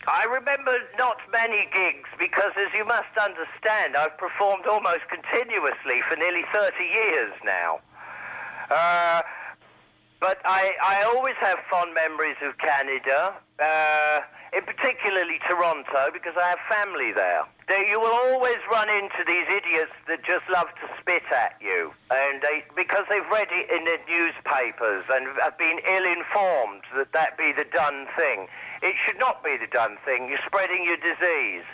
I remember not many gigs because, as you must understand, I've performed almost continuously for nearly 30 years now. Uh, but I, I always have fond memories of Canada, uh, in particularly Toronto, because I have family there. There, you will always run into these idiots that just love to spit at you, and they, because they've read it in the newspapers and have been ill-informed that that be the done thing. It should not be the done thing. You're spreading your disease.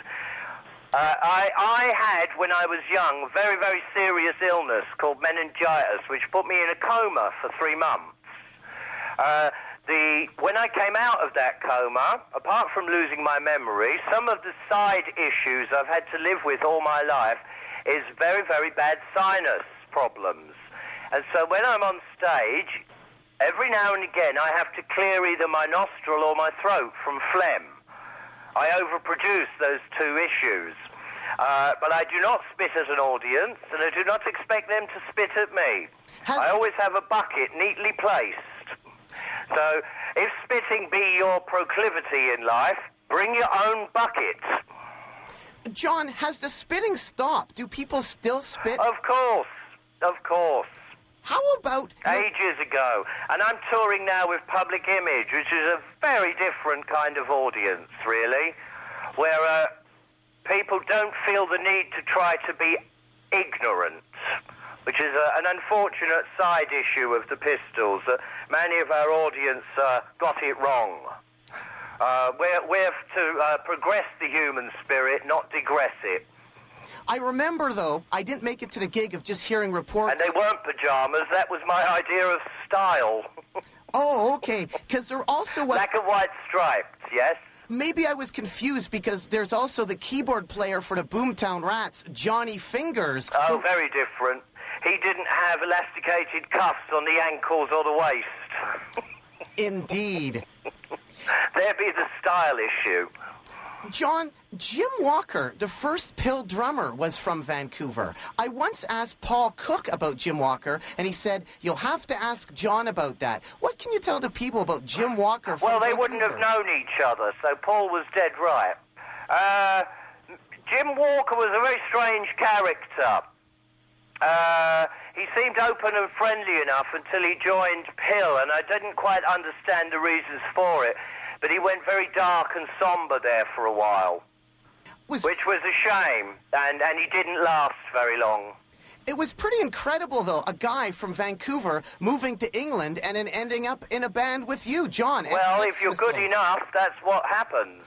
Uh, I, I had, when I was young, a very, very serious illness called meningitis, which put me in a coma for three months. Uh, the, when I came out of that coma, apart from losing my memory, some of the side issues I've had to live with all my life is very, very bad sinus problems. And so when I'm on stage, every now and again I have to clear either my nostril or my throat from phlegm. I overproduce those two issues. Uh, but I do not spit at an audience, and I do not expect them to spit at me. I always have a bucket neatly placed. So, if spitting be your proclivity in life, bring your own bucket. John, has the spitting stopped? Do people still spit? Of course, of course. How about ages ago? And I'm touring now with Public Image, which is a very different kind of audience, really, where uh, people don't feel the need to try to be ignorant, which is uh, an unfortunate side issue of the Pistols. That many of our audience uh, got it wrong. Uh, we're, we're to uh, progress the human spirit, not digress it. I remember, though, I didn't make it to the gig of just hearing reports. And they weren't pajamas. That was my idea of style. Oh, okay. Because there also was. Black and white stripes, yes? Maybe I was confused because there's also the keyboard player for the Boomtown Rats, Johnny Fingers. Oh, who- very different. He didn't have elasticated cuffs on the ankles or the waist. Indeed. there be the style issue. John, Jim Walker, the first PiL drummer, was from Vancouver. I once asked Paul Cook about Jim Walker, and he said, You'll have to ask John about that. What can you tell the people about Jim Walker from Well, they Vancouver? wouldn't have known each other, so Paul was dead right. Uh, Jim Walker was a very strange character. Uh, he seemed open and friendly enough until he joined PiL, and I didn't quite understand the reasons for it. But he went very dark and somber there for a while, which was a shame, and, and he didn't last very long. It was pretty incredible, though, a guy from Vancouver moving to England and then ending up in a band with you, John. Well, if you're good enough, that's what happens.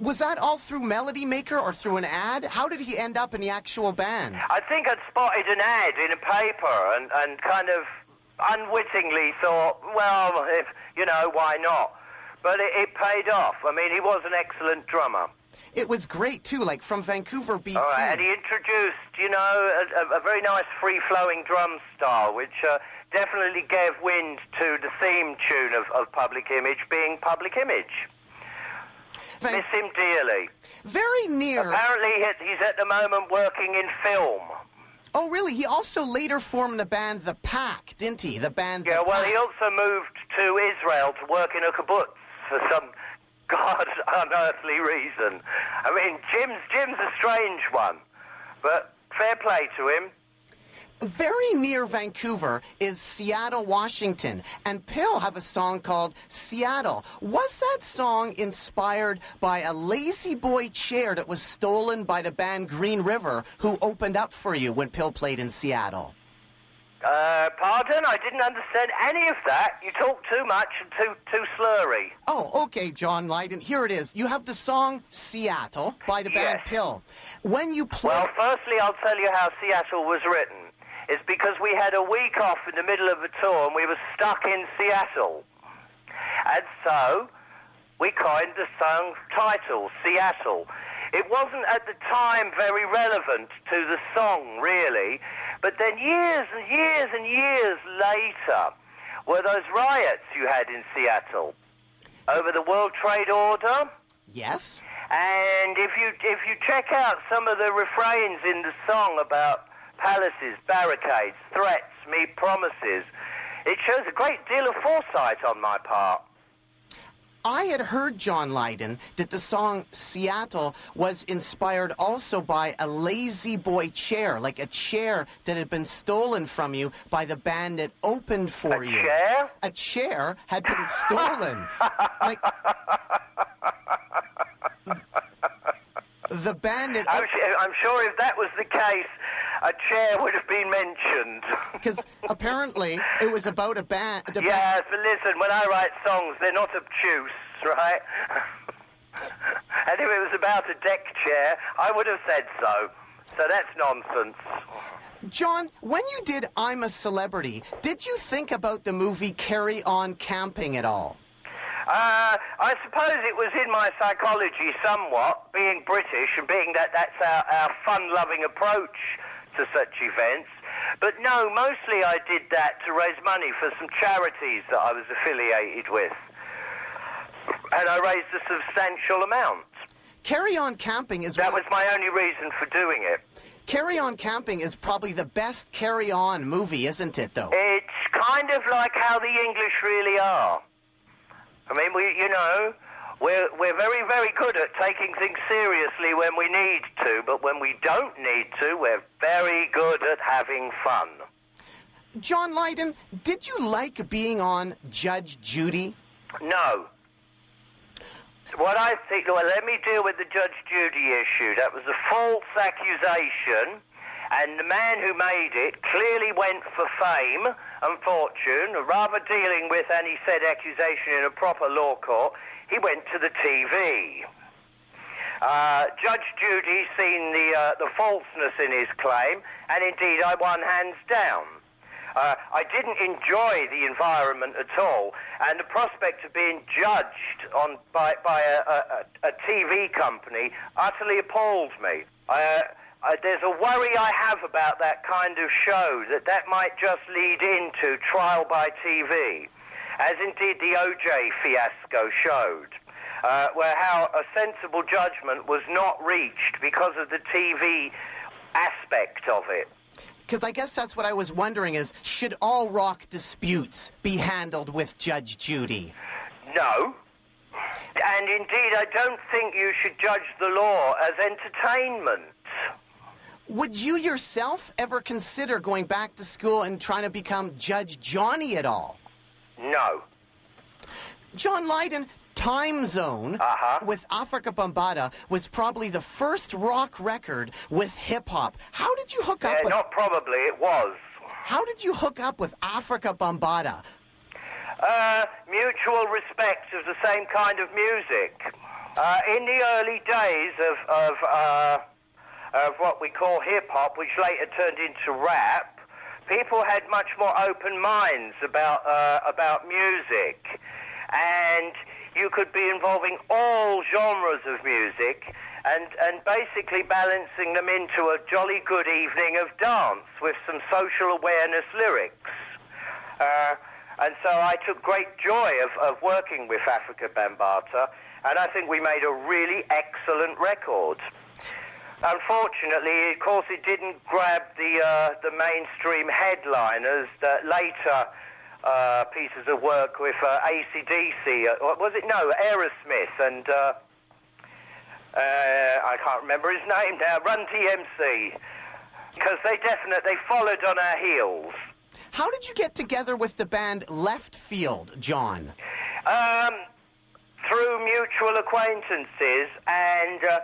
Was that all through Melody Maker or through an ad? How did he end up in the actual band? I think I'd spotted an ad in a paper and, and kind of unwittingly thought, well, if you know, why not? But it, it paid off. I mean, he was an excellent drummer. It was great, too, like from Vancouver, BC. Right, and he introduced, you know, a, a, a very nice free-flowing drum style, which uh, definitely gave wind to the theme tune of, of Public Image being Public Image. Miss him dearly. Very near. Apparently, he's at the moment working in film. Oh, really? He also later formed the band The Pack, didn't he? The band Yeah, The well, Pack. he also moved to Israel to work in a kibbutz for some god unearthly reason. I mean, Jim's Jim's a strange one, but fair play to him. Very near Vancouver is Seattle, Washington, and PiL have a song called Seattle. Was that song inspired by a lazy boy chair that was stolen by the band Green River, who opened up for you when PiL played in Seattle? Uh, pardon? I didn't understand any of that. You talk too much and too too slurry. Oh, okay, John Lydon. Here it is. You have the song Seattle by the band PiL. When you play. Well, firstly, I'll tell you how Seattle was written. It's because we had a week off in the middle of a tour and we were stuck in Seattle. And so we coined the song title, Seattle. It wasn't at the time very relevant to the song, really, but then years and years and years later were those riots you had in Seattle over the World Trade Order. yes? And if you if you check out some of the refrains in the song about palaces, barricades, threats, me promises, it shows a great deal of foresight on my part. I had heard, John Lydon, that the song Seattle was inspired also by a lazy boy chair, like a chair that had been stolen from you by the band that opened for A you. A chair? A chair had been stolen. like the band that I'm, I'm sure if that was the case, a chair would have been mentioned. because apparently it was about a band. Yes, but listen, when I write songs, they're not obtuse, right? and if it was about a deck chair, I would have said so. So that's nonsense. John, when you did I'm a Celebrity, did you think about the movie Carry On Camping at all? Uh, I suppose it was in my psychology somewhat, being British and being that that's our, our fun-loving approach to such events. But no, mostly I did that to raise money for some charities that I was affiliated with. And I raised a substantial amount. Carry On Camping is That was my only reason for doing it. Carry On Camping is probably the best Carry On movie, isn't it? Though It's kind of like how the English really are. I mean, we, you know, we're we're very very good at taking things seriously when we need to, but when we don't need to, we're very good at having fun. John Lydon, did you like being on Judge Judy? No. What I think, well, let me deal with the Judge Judy issue. That was a false accusation, and the man who made it clearly went for fame and fortune, rather dealing with any said accusation in a proper law court. He went to the TV. Uh, Judge Judy seen the uh, the falseness in his claim, and indeed I won hands down. Uh, I didn't enjoy the environment at all, and the prospect of being judged on by by a, a, a TV company utterly appalled me. Uh, uh, there's a worry I have about that kind of show that that might just lead into trial by TV, as indeed the OJ fiasco showed. Uh, where how a sensible judgment was not reached because of the TV aspect of it. Because I guess that's what I was wondering: is should all rock disputes be handled with Judge Judy? No. And indeed, I don't think you should judge the law as entertainment. Would you yourself ever consider going back to school and trying to become Judge Johnny at all? No. John Lydon, Time Zone Uh-huh. with Afrika Bambaataa was probably the first rock record with hip hop. How did you hook up Uh, with not probably, it was. How did you hook up with Afrika Bambaataa? Uh, mutual respect of the same kind of music. Uh, in the early days of, of, uh, of what we call hip hop, which later turned into rap, people had much more open minds about, uh, about music. And you could be involving all genres of music and, and basically balancing them into a jolly good evening of dance with some social awareness lyrics. Uh, and so I took great joy of, of working with Afrika Bambaataa, and I think we made a really excellent record. Unfortunately, of course, it didn't grab the uh, the mainstream headliners that later uh, pieces of work with uh, ACDC, uh, what was it? No, Aerosmith, and uh, uh, I can't remember his name now. Run DMC, because they definitely they followed on our heels. How did you get together with the band Leftfield, John? Um, through mutual acquaintances, and uh,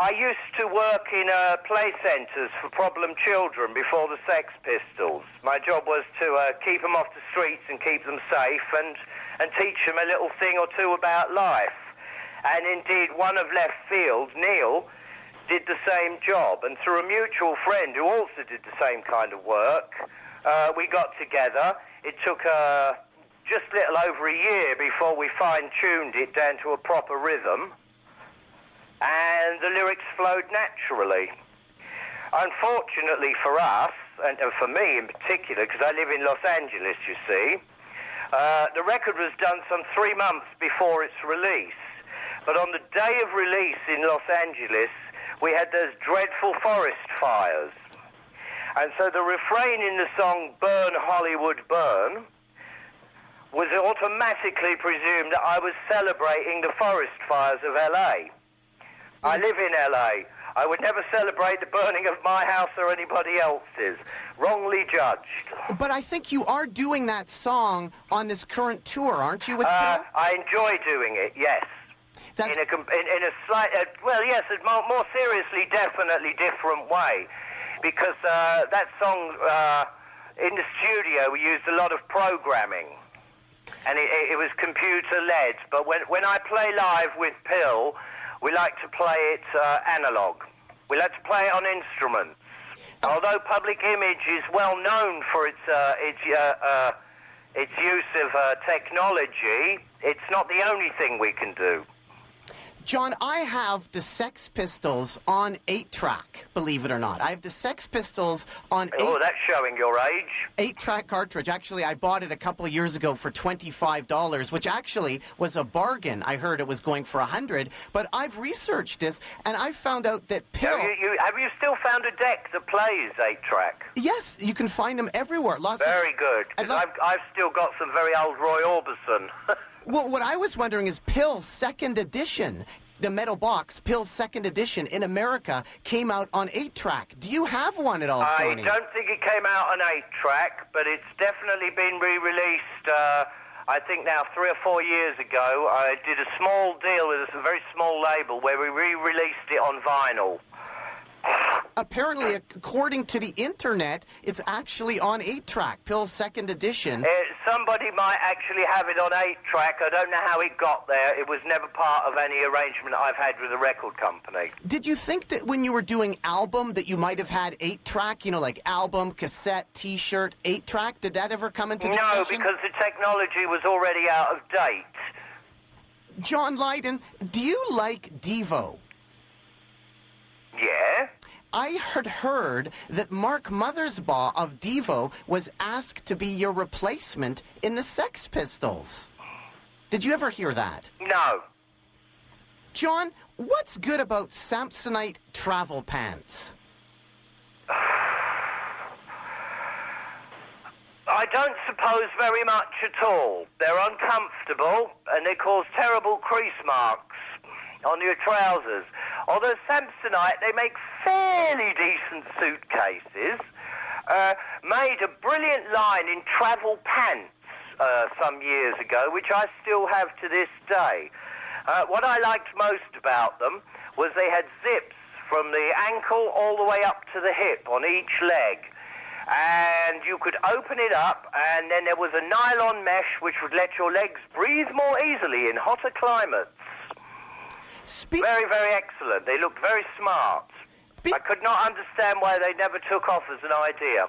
I used to work in uh, play centres for problem children before the Sex Pistols. My job was to uh, keep them off the streets and keep them safe and, and teach them a little thing or two about life. And indeed, one of left field, Neil, did the same job. And through a mutual friend who also did the same kind of work, uh, we got together. It took uh, just a little over a year before we fine-tuned it down to a proper rhythm and the lyrics flowed naturally. Unfortunately for us, and, for me in particular, because I live in Los Angeles, you see, uh, the record was done some three months before its release. But on the day of release in Los Angeles, we had those dreadful forest fires. And so the refrain in the song Burn Hollywood Burn was automatically presumed that I was celebrating the forest fires of LA. I live in LA. I would never celebrate the burning of my house or anybody else's. Wrongly judged. But I think you are doing that song on this current tour, aren't you? With Uh, I enjoy doing it, yes. That's- in a in, in a slight, uh, well, yes, a more, more seriously, definitely different way, because uh, that song uh, in the studio we used a lot of programming, and it, it, it was computer led. But when when I play live with PiL, we like to play it uh, analog. We like to play it on instruments. Although Public Image is well known for its uh, its uh, uh, its use of uh, technology, it's not the only thing we can do. John, I have the Sex Pistols on 8 track, believe it or not. I have the Sex Pistols on 8 Oh, that's showing your age. eight track cartridge. Actually, I bought it a couple of years ago for $25, which actually was a bargain. I heard it was going for a 100 but I've researched this and I found out that PiL. Have you, you, have you still found a deck that plays eight track? Yes, you can find them everywhere. Lots Very of, good. 'cause I'd love- I've, I've still got some very old Roy Orbison. Well, what I was wondering is PiL Second Edition. The metal box, PiL Second Edition in America, came out on 8 track. Do you have one at all, Tony? I don't think it came out on eight track, but it's definitely been re-released. Uh, I think now three or four years ago. I did a small deal with a very small label where we re-released it on vinyl. Apparently, according to the internet, it's actually on 8 track, PiL Second Edition. Uh, somebody might actually have it on eight track. I don't know how it got there. It was never part of any arrangement I've had with a record company. Did you think that when you were doing album that you might have had 8 track, you know, like album, cassette, t shirt, 8 track? Did that ever come into discussion? No, because the technology was already out of date. John Lydon, do you like Devo? Yeah. I had heard that Mark Mothersbaugh of Devo was asked to be your replacement in the Sex Pistols. Did you ever hear that? No. John, what's good about Samsonite travel pants? I don't suppose very much at all. They're uncomfortable and they cause terrible crease marks on your trousers. Although Samsonite, they make fairly decent suitcases. Uh, made a brilliant line in travel pants uh, some years ago, which I still have to this day. Uh, what I liked most about them was they had zips from the ankle all the way up to the hip on each leg and you could open it up, and then there was a nylon mesh which would let your legs breathe more easily in hotter climates. Speak- Very, very excellent. They looked very smart. Be- I could not understand why they never took off as an idea.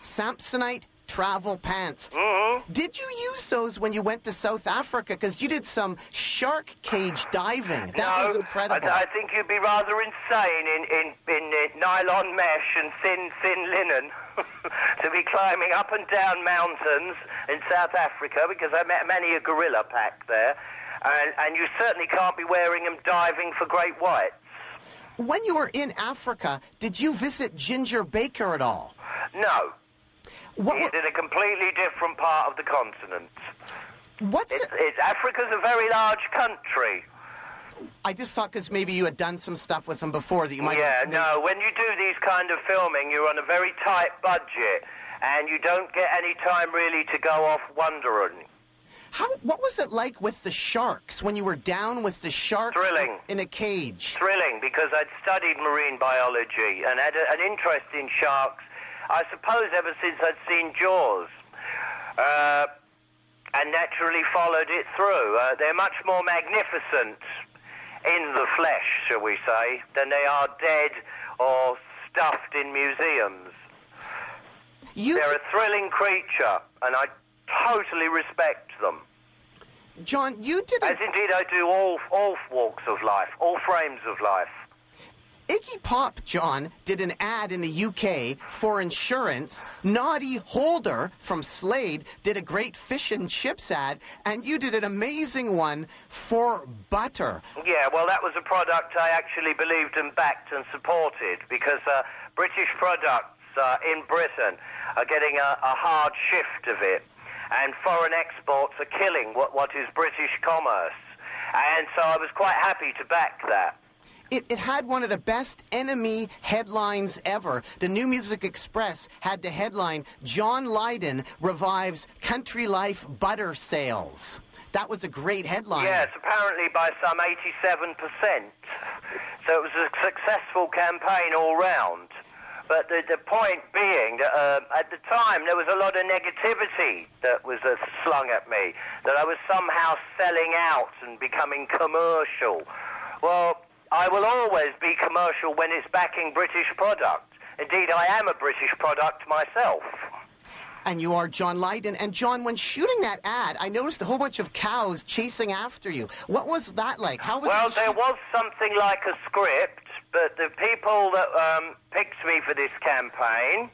Samsonite travel pants. Mm-hmm. Did you use those when you went to South Africa? Because you did some shark cage diving. That no, was incredible. I, I think you'd be rather insane in, in, in uh, nylon mesh and thin, thin linen to be climbing up and down mountains in South Africa because I met many a gorilla pack there. And, and you certainly can't be wearing them diving for great whites. when you were in Africa, did you visit Ginger Baker at all? No, What, he's in a completely different part of the continent. what's It's, it? it's Africa's a very large country. I just thought because maybe you had done some stuff with them before that you might. Yeah, no. When you do these kind of filming, you're on a very tight budget, and you don't get any time really to go off wondering. How? What was it like with the sharks when you were down with the sharks Thrilling. in a cage? Thrilling because I'd studied marine biology and had a, an interest in sharks, I suppose, ever since I'd seen Jaws. Uh, and naturally followed it through. Uh, they're much more magnificent in the flesh, shall we say, than they are dead or stuffed in museums. You, They're a thrilling creature, and I totally respect them. John, you did a As indeed I do all, all walks of life, all frames of life. Iggy Pop, John, did an ad in the UK for insurance. Noddy Holder from Slade did a great fish and chips ad, and you did an amazing one for butter. Yeah, well, that was a product I actually believed and backed and supported because uh, British products uh, in Britain are getting a, a hard shift of it, and foreign exports are killing what, what is British commerce. And so I was quite happy to back that. It, it had one of the best NME headlines ever. The New Music Express had the headline John Lydon revives country life butter sales. That was a great headline. Yes, apparently by some 87%. So it was a successful campaign all round. But the, the point being that uh, at the time there was a lot of negativity that was uh, slung at me, that I was somehow selling out and becoming commercial. Well, I will always be commercial when it's backing British product. Indeed, I am a British product myself. And you are John Lydon. And John, when shooting that ad, I noticed a whole bunch of cows chasing after you. What was that like? How was Well, there was something like a script, but the people that um, picked me for this campaign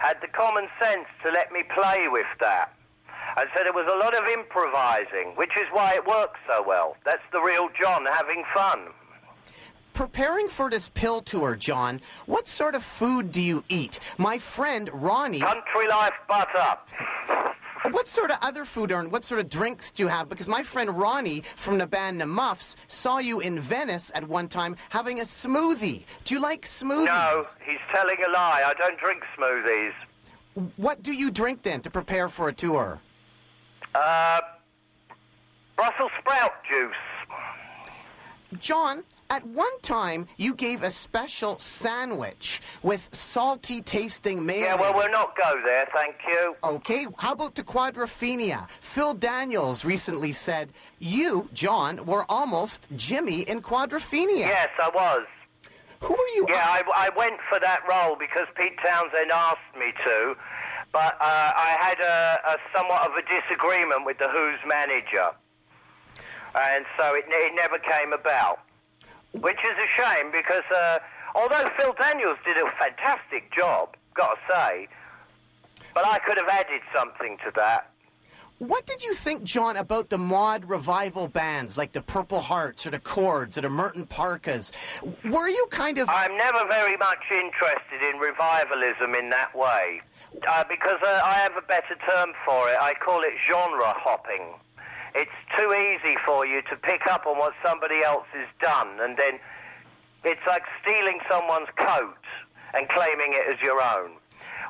had the common sense to let me play with that. And so there was a lot of improvising, which is why it works so well. That's the real John having fun. Preparing for this PiL tour, John, what sort of food do you eat? My friend Ronnie. Country life butter. What sort of other food or what sort of drinks do you have? Because my friend Ronnie from the band The Muffs saw you in Venice at one time having a smoothie. Do you like smoothies? No, he's telling a lie. I don't drink smoothies. What do you drink then to prepare for a tour? Uh, Brussels sprout juice. John, at one time you gave a special sandwich with salty tasting mayonnaise. Yeah, well, we'll not go there, thank you. Okay, how about the quadrophenia? Phil Daniels recently said you, John, were almost Jimmy in quadrophenia. Yes, I was. Who are you? Yeah, I, I went for that role because Pete Townshend asked me to, but uh, I had a, a somewhat of a disagreement with the Who's manager, and so it, it never came about, which is a shame because uh, although Phil Daniels did a fantastic job, got to say, but I could have added something to that. What did you think, John, about the mod revival bands like the Purple Hearts or the Chords or the Merton Parkas? Were you kind of. I'm never very much interested in revivalism in that way uh, because uh, I have a better term for it. I call it genre hopping. It's too easy for you to pick up on what somebody else has done, and then it's like stealing someone's coat and claiming it as your own.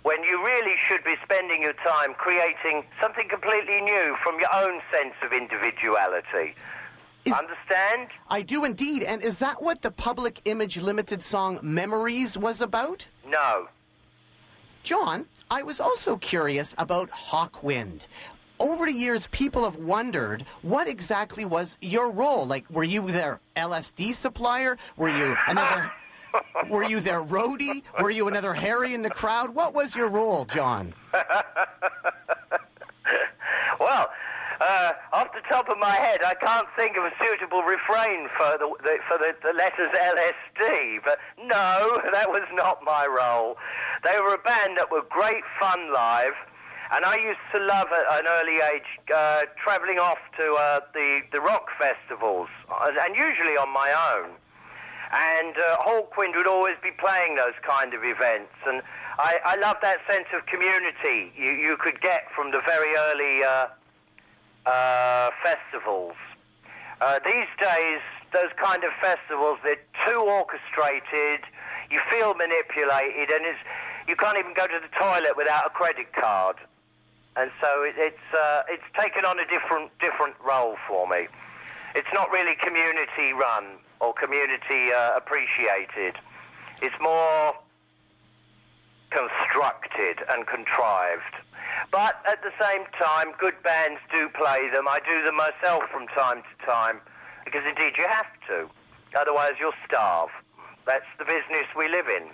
When you really should be spending your time creating something completely new from your own sense of individuality. Understand? I do indeed. And is that what the Public Image Limited song Memories was about? No. John, I was also curious about Hawkwind. Over the years, people have wondered what exactly was your role. Like, were you their LSD supplier? Were you another? were you their roadie? Were you another Harry in the crowd? What was your role, John? Well, uh, off the top of my head, I can't think of a suitable refrain for the, the for the, the letters LSD. But no, that was not my role. They were a band that were great fun live, and I used to love at an early age uh, travelling off to uh, the the rock festivals, uh, and usually on my own. And uh, Hawkwind would always be playing those kind of events, and I, I love that sense of community you, you could get from the very early uh, uh, festivals. Uh, these days, those kind of festivals, they're too orchestrated, you feel manipulated, and it's, you can't even go to the toilet without a credit card. And so it, it's uh, it's taken on a different different role for me. It's not really community run or community uh, appreciated. It's more constructed and contrived. But at the same time, good bands do play them. I do them myself from time to time because indeed you have to. Otherwise, you'll starve. That's the business we live in.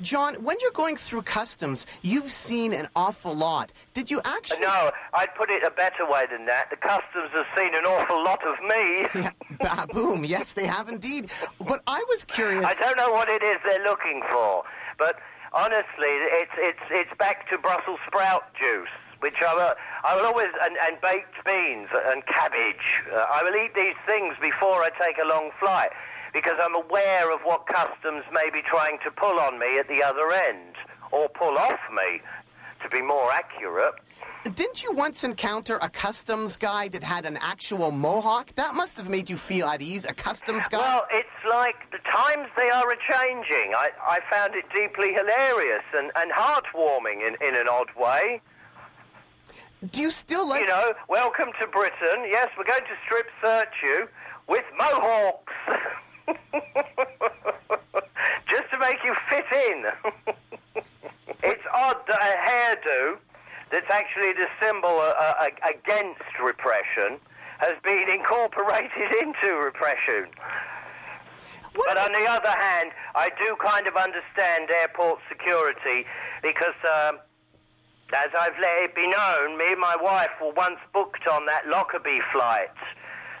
John, when you're going through customs, you've seen an awful lot. Did you actually? No, I'd put it a better way than that. The customs have seen an awful lot of me. Yeah, boom. Yes, they have indeed. But I was curious. I don't know what it is they're looking for, but honestly, it's it's it's back to Brussels sprout juice, which I will, I will always and, and baked beans and cabbage. Uh, I will eat these things before I take a long flight because I'm aware of what customs may be trying to pull on me at the other end or pull off me, to be more accurate. Didn't you once encounter a customs guy that had an actual mohawk? That must have made you feel at ease. A customs guy. Well, it's like the times they are a changing. I, I found it deeply hilarious and, and heartwarming in, in an odd way. Do you still like? You know, welcome to Britain. Yes, we're going to strip search you with mohawks. Just to make you fit in. it's odd that a hairdo that's actually the symbol uh, uh, against repression has been incorporated into repression. What But on the other hand, I do kind of understand airport security because, um, as I've let it be known, me and my wife were once booked on that Lockerbie flight,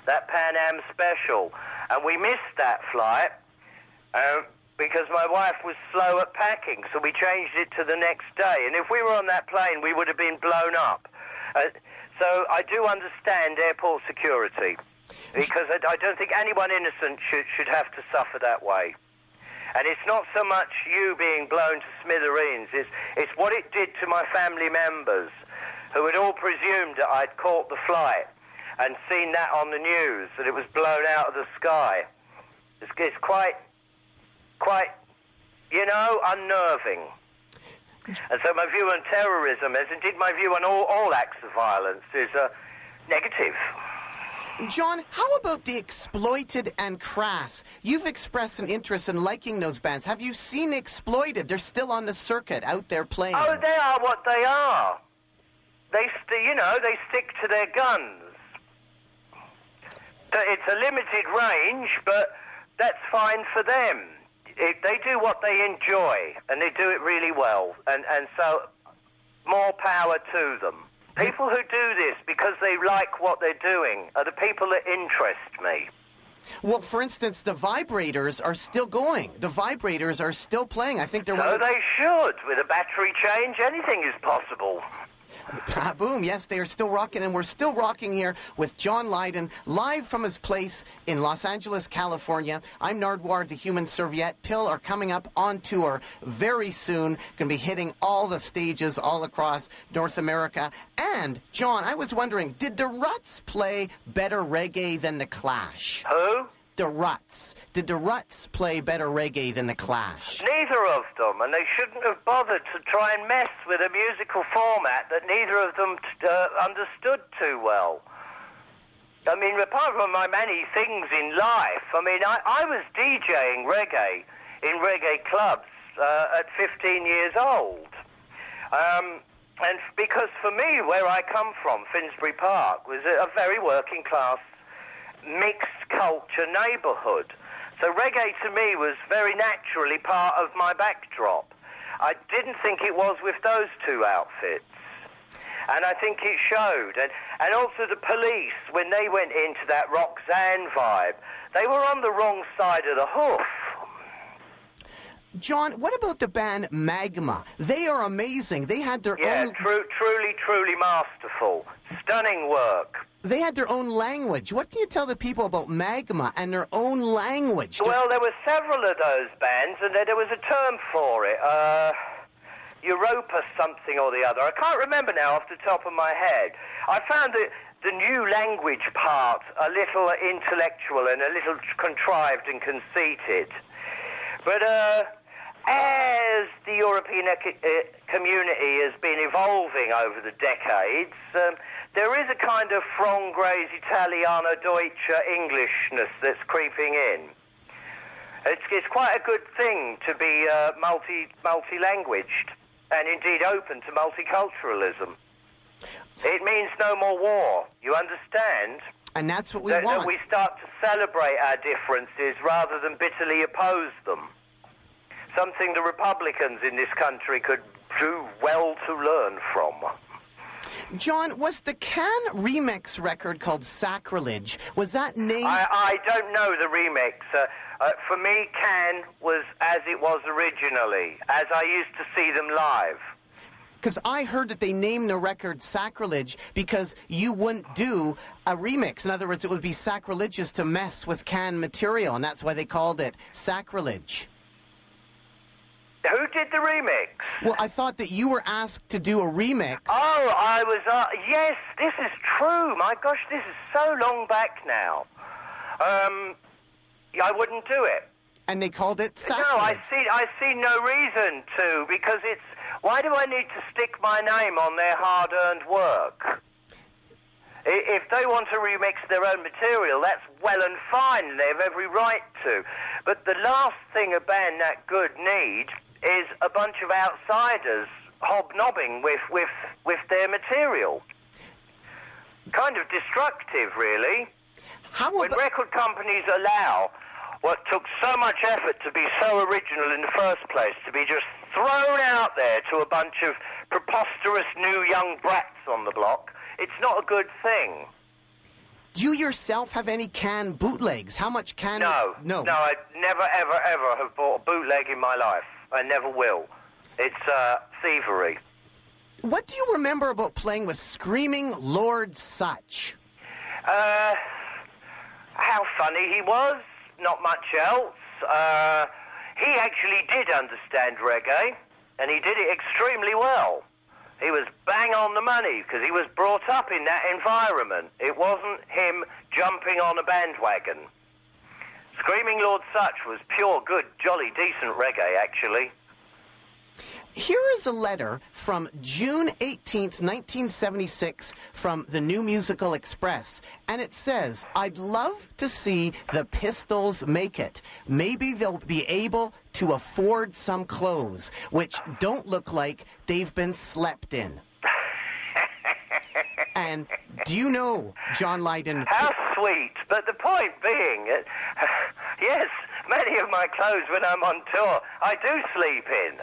that Pan Am special, and we missed that flight uh, because my wife was slow at packing, so we changed it to the next day. And if we were on that plane, we would have been blown up. Uh, so I do understand airport security because I, I don't think anyone innocent should, should have to suffer that way. And it's not so much you being blown to smithereens, it's, it's what it did to my family members who had all presumed that I'd caught the flight and seen that on the news, that it was blown out of the sky. It's, it's quite, quite, you know, unnerving. And so my view on terrorism, as indeed my view on all, all acts of violence, is uh, negative. John, how about the exploited and crass? You've expressed an interest in liking those bands. Have you seen exploited? They're still on the circuit, out there playing. Oh, they are what they are. They, st- you know, they stick to their guns. It's a limited range, but that's fine for them. It, they do what they enjoy, and they do it really well. And, and so, more power to them. People who do this because they like what they're doing are the people that interest me. Well, for instance, the vibrators are still going. The vibrators are still playing. I think they're So they should. With a battery change, anything is possible. Ah, Boom, yes, they are still rocking, and we're still rocking here with John Lydon, live from his place in Los Angeles, California. I'm Nardwuar, the human serviette. PiL are coming up on tour very soon. Going to be hitting all the stages all across North America. And, John, I was wondering, did the Ruts play better reggae than the Clash? Who? The Ruts. Did the Ruts play better reggae than the Clash? Neither of them, and they shouldn't have bothered to try and mess with a musical format that neither of them uh, understood too well. I mean, apart from my many things in life, I mean, I, I was DJing reggae in reggae clubs uh, at 15 years old. Um, and because for me, where I come from, Finsbury Park, was a, a very working class mixed culture neighbourhood. So reggae to me was very naturally part of my backdrop. I didn't think it was with those two outfits. And I think it showed. And, and also the police, when they went into that Roxanne vibe, they were on the wrong side of the hoof. John, what about the band Magma? They are amazing. They had their Yeah, own tru- truly, truly masterful. Stunning work. They had their own language. What can you tell the people about Magma and their own language? Well, there were several of those bands, and there, was a term for it. Uh, Europa something or the other. I can't remember now off the top of my head. I found the, the new language part a little intellectual and a little contrived and conceited. But uh, as the European uh, community has been evolving over the decades, um, there is a kind of Franglese Italiano Deutsche Englishness that's creeping in. It's, it's quite a good thing to be uh, multi multi languaged and indeed open to multiculturalism. It means no more war. You understand? And that's what we that, want. that we start to celebrate our differences rather than bitterly oppose them. Something the Republicans in this country could do well to learn from. John, was the Can remix record called Sacrilege? Was that named? I, I don't know the remix. Uh, uh, for me, Can was as it was originally, as I used to see them live. Because I heard that they named the record Sacrilege because you wouldn't do a remix. In other words, it would be sacrilegious to mess with Can material, and that's why they called it Sacrilege. Who did the remix? Well, I thought that you were asked to do a remix. Oh, I was. Uh, yes, this is true. My gosh, this is so long back now. Um, I wouldn't do it. And they called it Sacrilege. No, I see. I see no reason to because it's. Why do I need to stick my name on their hard-earned work? If they want to remix their own material, that's well and fine, they have every right to. But the last thing a band that good need is a bunch of outsiders hobnobbing with, with, with their material. Kind of destructive, really. How when record companies allow what took so much effort to be so original in the first place to be just thrown out there to a bunch of preposterous new young brats on the block, it's not a good thing. Do you yourself have any Can bootlegs? How much Can? No, no, no. I never, ever, ever have bought a bootleg in my life. I never will. It's uh, thievery. What do you remember about playing with Screaming Lord Sutch? Uh, how funny he was. Not much else. Uh, he actually did understand reggae, and he did it extremely well. He was bang on the money because he was brought up in that environment. It wasn't him jumping on a bandwagon. Screaming Lord Sutch was pure, good, jolly, decent reggae, actually. Here is a letter from June 18th, 1976, from the New Musical Express. And it says, I'd love to see the Pistols make it. Maybe they'll be able to afford some clothes, which don't look like they've been slept in. And do you know, John Lydon? How sweet. But the point being, yes, many of my clothes when I'm on tour, I do sleep in.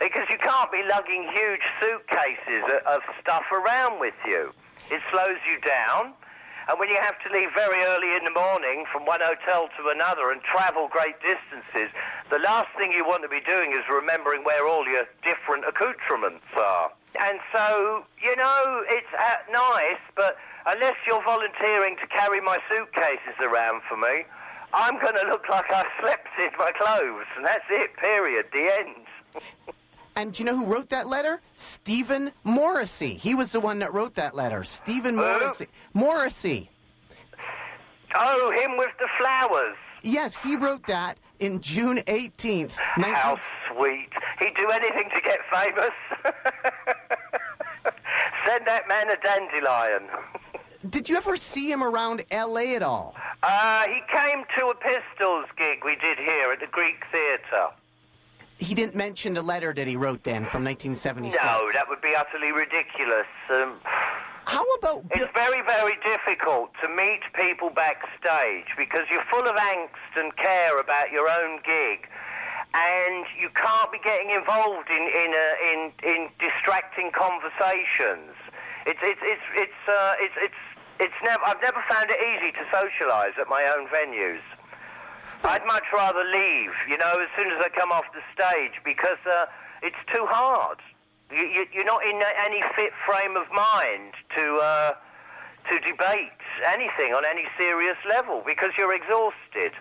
Because you can't be lugging huge suitcases of stuff around with you. It slows you down. And when you have to leave very early in the morning from one hotel to another and travel great distances, the last thing you want to be doing is remembering where all your different accoutrements are. And so, you know, it's nice, but unless you're volunteering to carry my suitcases around for me, I'm going to look like I slept in my clothes, and that's it, period, the end. And do you know who wrote that letter? Stephen Morrissey. He was the one that wrote that letter. Stephen Who? Morrissey. Morrissey. Oh, him with the flowers. Yes, he wrote that in June 18th. 19- How sweet. He'd do anything to get famous. Send that man a dandelion. Did you ever see him around L.A. at all? Uh, he came to a Pistols gig we did here at the Greek Theatre. He didn't mention the letter that he wrote then from 1976. No, that would be utterly ridiculous. Um, How about it's very, very difficult to meet people backstage because you're full of angst and care about your own gig, and you can't be getting involved in in uh, in, in distracting conversations. It's it's it's it's uh, it's it's it's never. I've never found it easy to socialise at my own venues. I'd much rather leave, you know, as soon as I come off the stage because uh, it's too hard. You, you, you're not in any fit frame of mind to uh, to debate anything on any serious level because you're exhausted.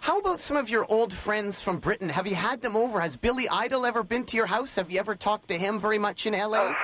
How about some of your old friends from Britain? Have you had them over? Has Billy Idol ever been to your house? Have you ever talked to him very much in L.A.?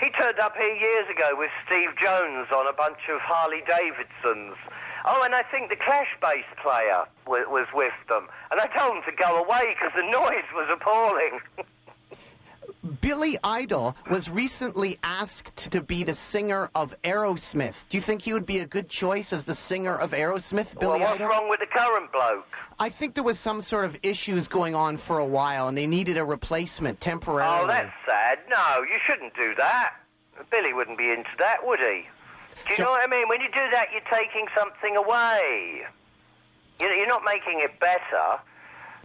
He turned up here years ago with Steve Jones on a bunch of Harley Davidsons. Oh, and I think the Clash bass player was, was with them. And I told them to go away because the noise was appalling. Billy Idol was recently asked to be the singer of Aerosmith. Do you think he would be a good choice as the singer of Aerosmith, Billy well, what's Idol? wrong with the current bloke? I think there was some sort of issues going on for a while, and they needed a replacement temporarily. Oh, that's sad. No, you shouldn't do that. Billy wouldn't be into that, would he? Do you know what I mean? When you do that, you're taking something away. You're not making it better.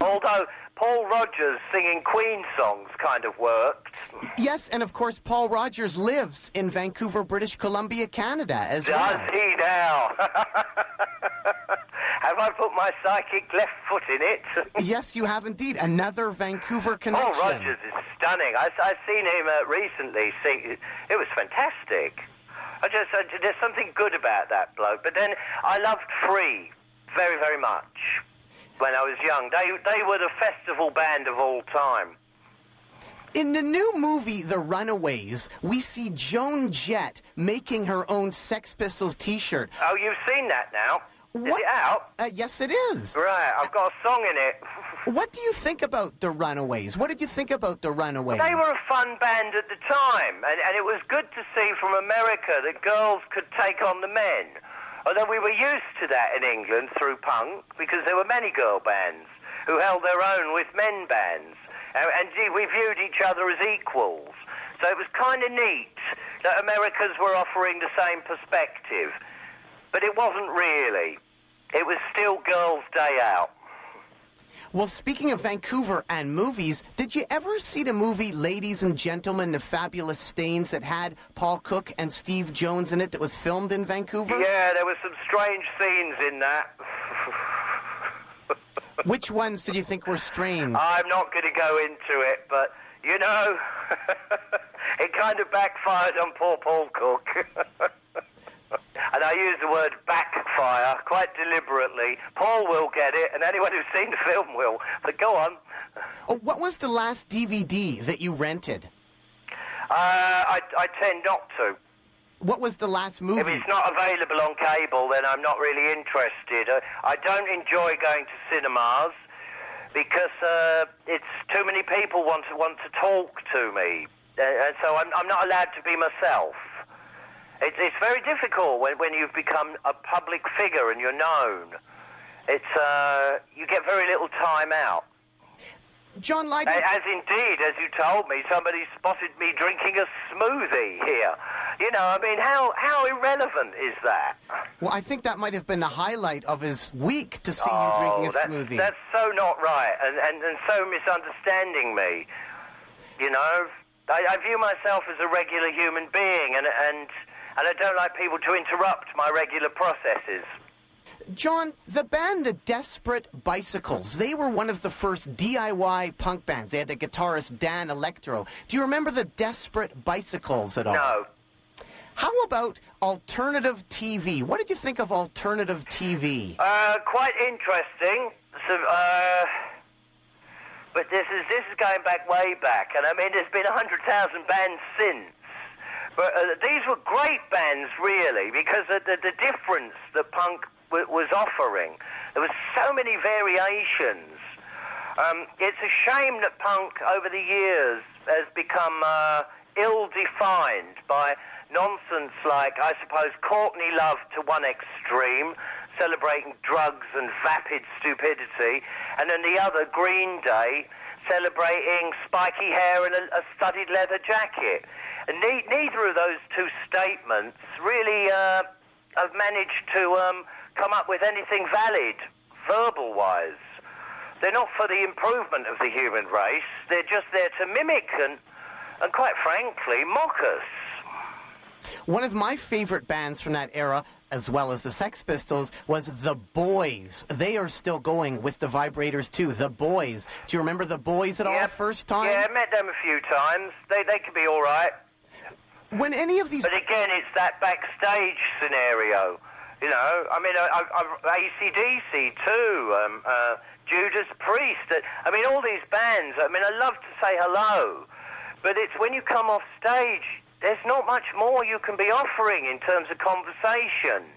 Although Paul Rodgers singing Queen songs kind of worked. Yes, and of course, Paul Rodgers lives in Vancouver, British Columbia, Canada, as Does well. he now? Have I put my psychic left foot in it? yes, you have indeed. Another Vancouver Paul connection. Rodgers is stunning. I, I've seen him uh, recently sing. It was fantastic. I just uh, there's something good about that bloke. But then I loved Free very very much when I was young. They they were the festival band of all time. In the new movie, The Runaways, we see Joan Jett making her own Sex Pistols T-shirt. Oh, you've seen that now. Is What? it out? Uh, yes, it is. Right, I've got a song in it. What do you think about The Runaways? What did you think about The Runaways? They were a fun band at the time, and, and it was good to see from America that girls could take on the men. Although we were used to that in England through punk, because there were many girl bands who held their own with men bands. And, and gee, we viewed each other as equals. So it was kind of neat that Americans were offering the same perspective. But it wasn't really. It was still Girls' Day Out. Well, speaking of Vancouver and movies, did you ever see the movie Ladies and Gentlemen, The Fabulous Stains that had Paul Cook and Steve Jones in it that was filmed in Vancouver? Yeah, there were some strange scenes in that. Which ones did you think were strange? I'm not going to go into it, but you know, it kind of backfired on poor Paul Cook. and I use the word backfire quite deliberately. Paul will get it, and anyone who's seen the film will. But go on. Oh, what was the last DVD that you rented? Uh, I, I tend not to. What was the last movie? If it's not available on cable, then I'm not really interested. Uh, I don't enjoy going to cinemas because uh, it's too many people want to want to talk to me, uh, and so I'm, I'm not allowed to be myself. It's, it's very difficult when, when you've become a public figure and you're known. It's uh, you get very little time out. John Lydon. As indeed, as you told me, somebody spotted me drinking a smoothie here. You know, I mean, how how irrelevant is that? Well, I think that might have been the highlight of his week to see oh, you drinking a that's, smoothie. That's so not right, and, and, and so misunderstanding me. You know, I, I view myself as a regular human being, and and and I don't like people to interrupt my regular processes. John, the band The Desperate Bicycles, they were one of the first DIY punk bands. They had the guitarist Dan Electro. Do you remember the Desperate Bicycles at all? No. How about alternative TV? What did you think of alternative TV? Uh, quite interesting. So, uh, but this is this is going back way back, and I mean, there's been a hundred thousand bands since. But uh, these were great bands, really, because of the, the difference that punk w- was offering. There were so many variations. Um, it's a shame that punk, over the years, has become uh, ill-defined by nonsense like, I suppose, Courtney Love to one extreme, celebrating drugs and vapid stupidity, and then the other, Green Day, celebrating spiky hair and a, a studded leather jacket. Ne- neither of those two statements really uh, have managed to um, come up with anything valid, verbal-wise. They're not for the improvement of the human race. They're just there to mimic and, and quite frankly, mock us. One of my favorite bands from that era, as well as the Sex Pistols, was The Boys. They are still going with the Vibrators too. The Boys. Do you remember The Boys at all? First time? Yeah, I met them a few times. They, they could be all right. When any of these But again, it's that backstage scenario. You know, I mean, I, I, ACDC too, um, uh, Judas Priest. uh, I mean, all these bands. I mean, I love to say hello, but it's when you come off stage, there's not much more you can be offering in terms of conversation,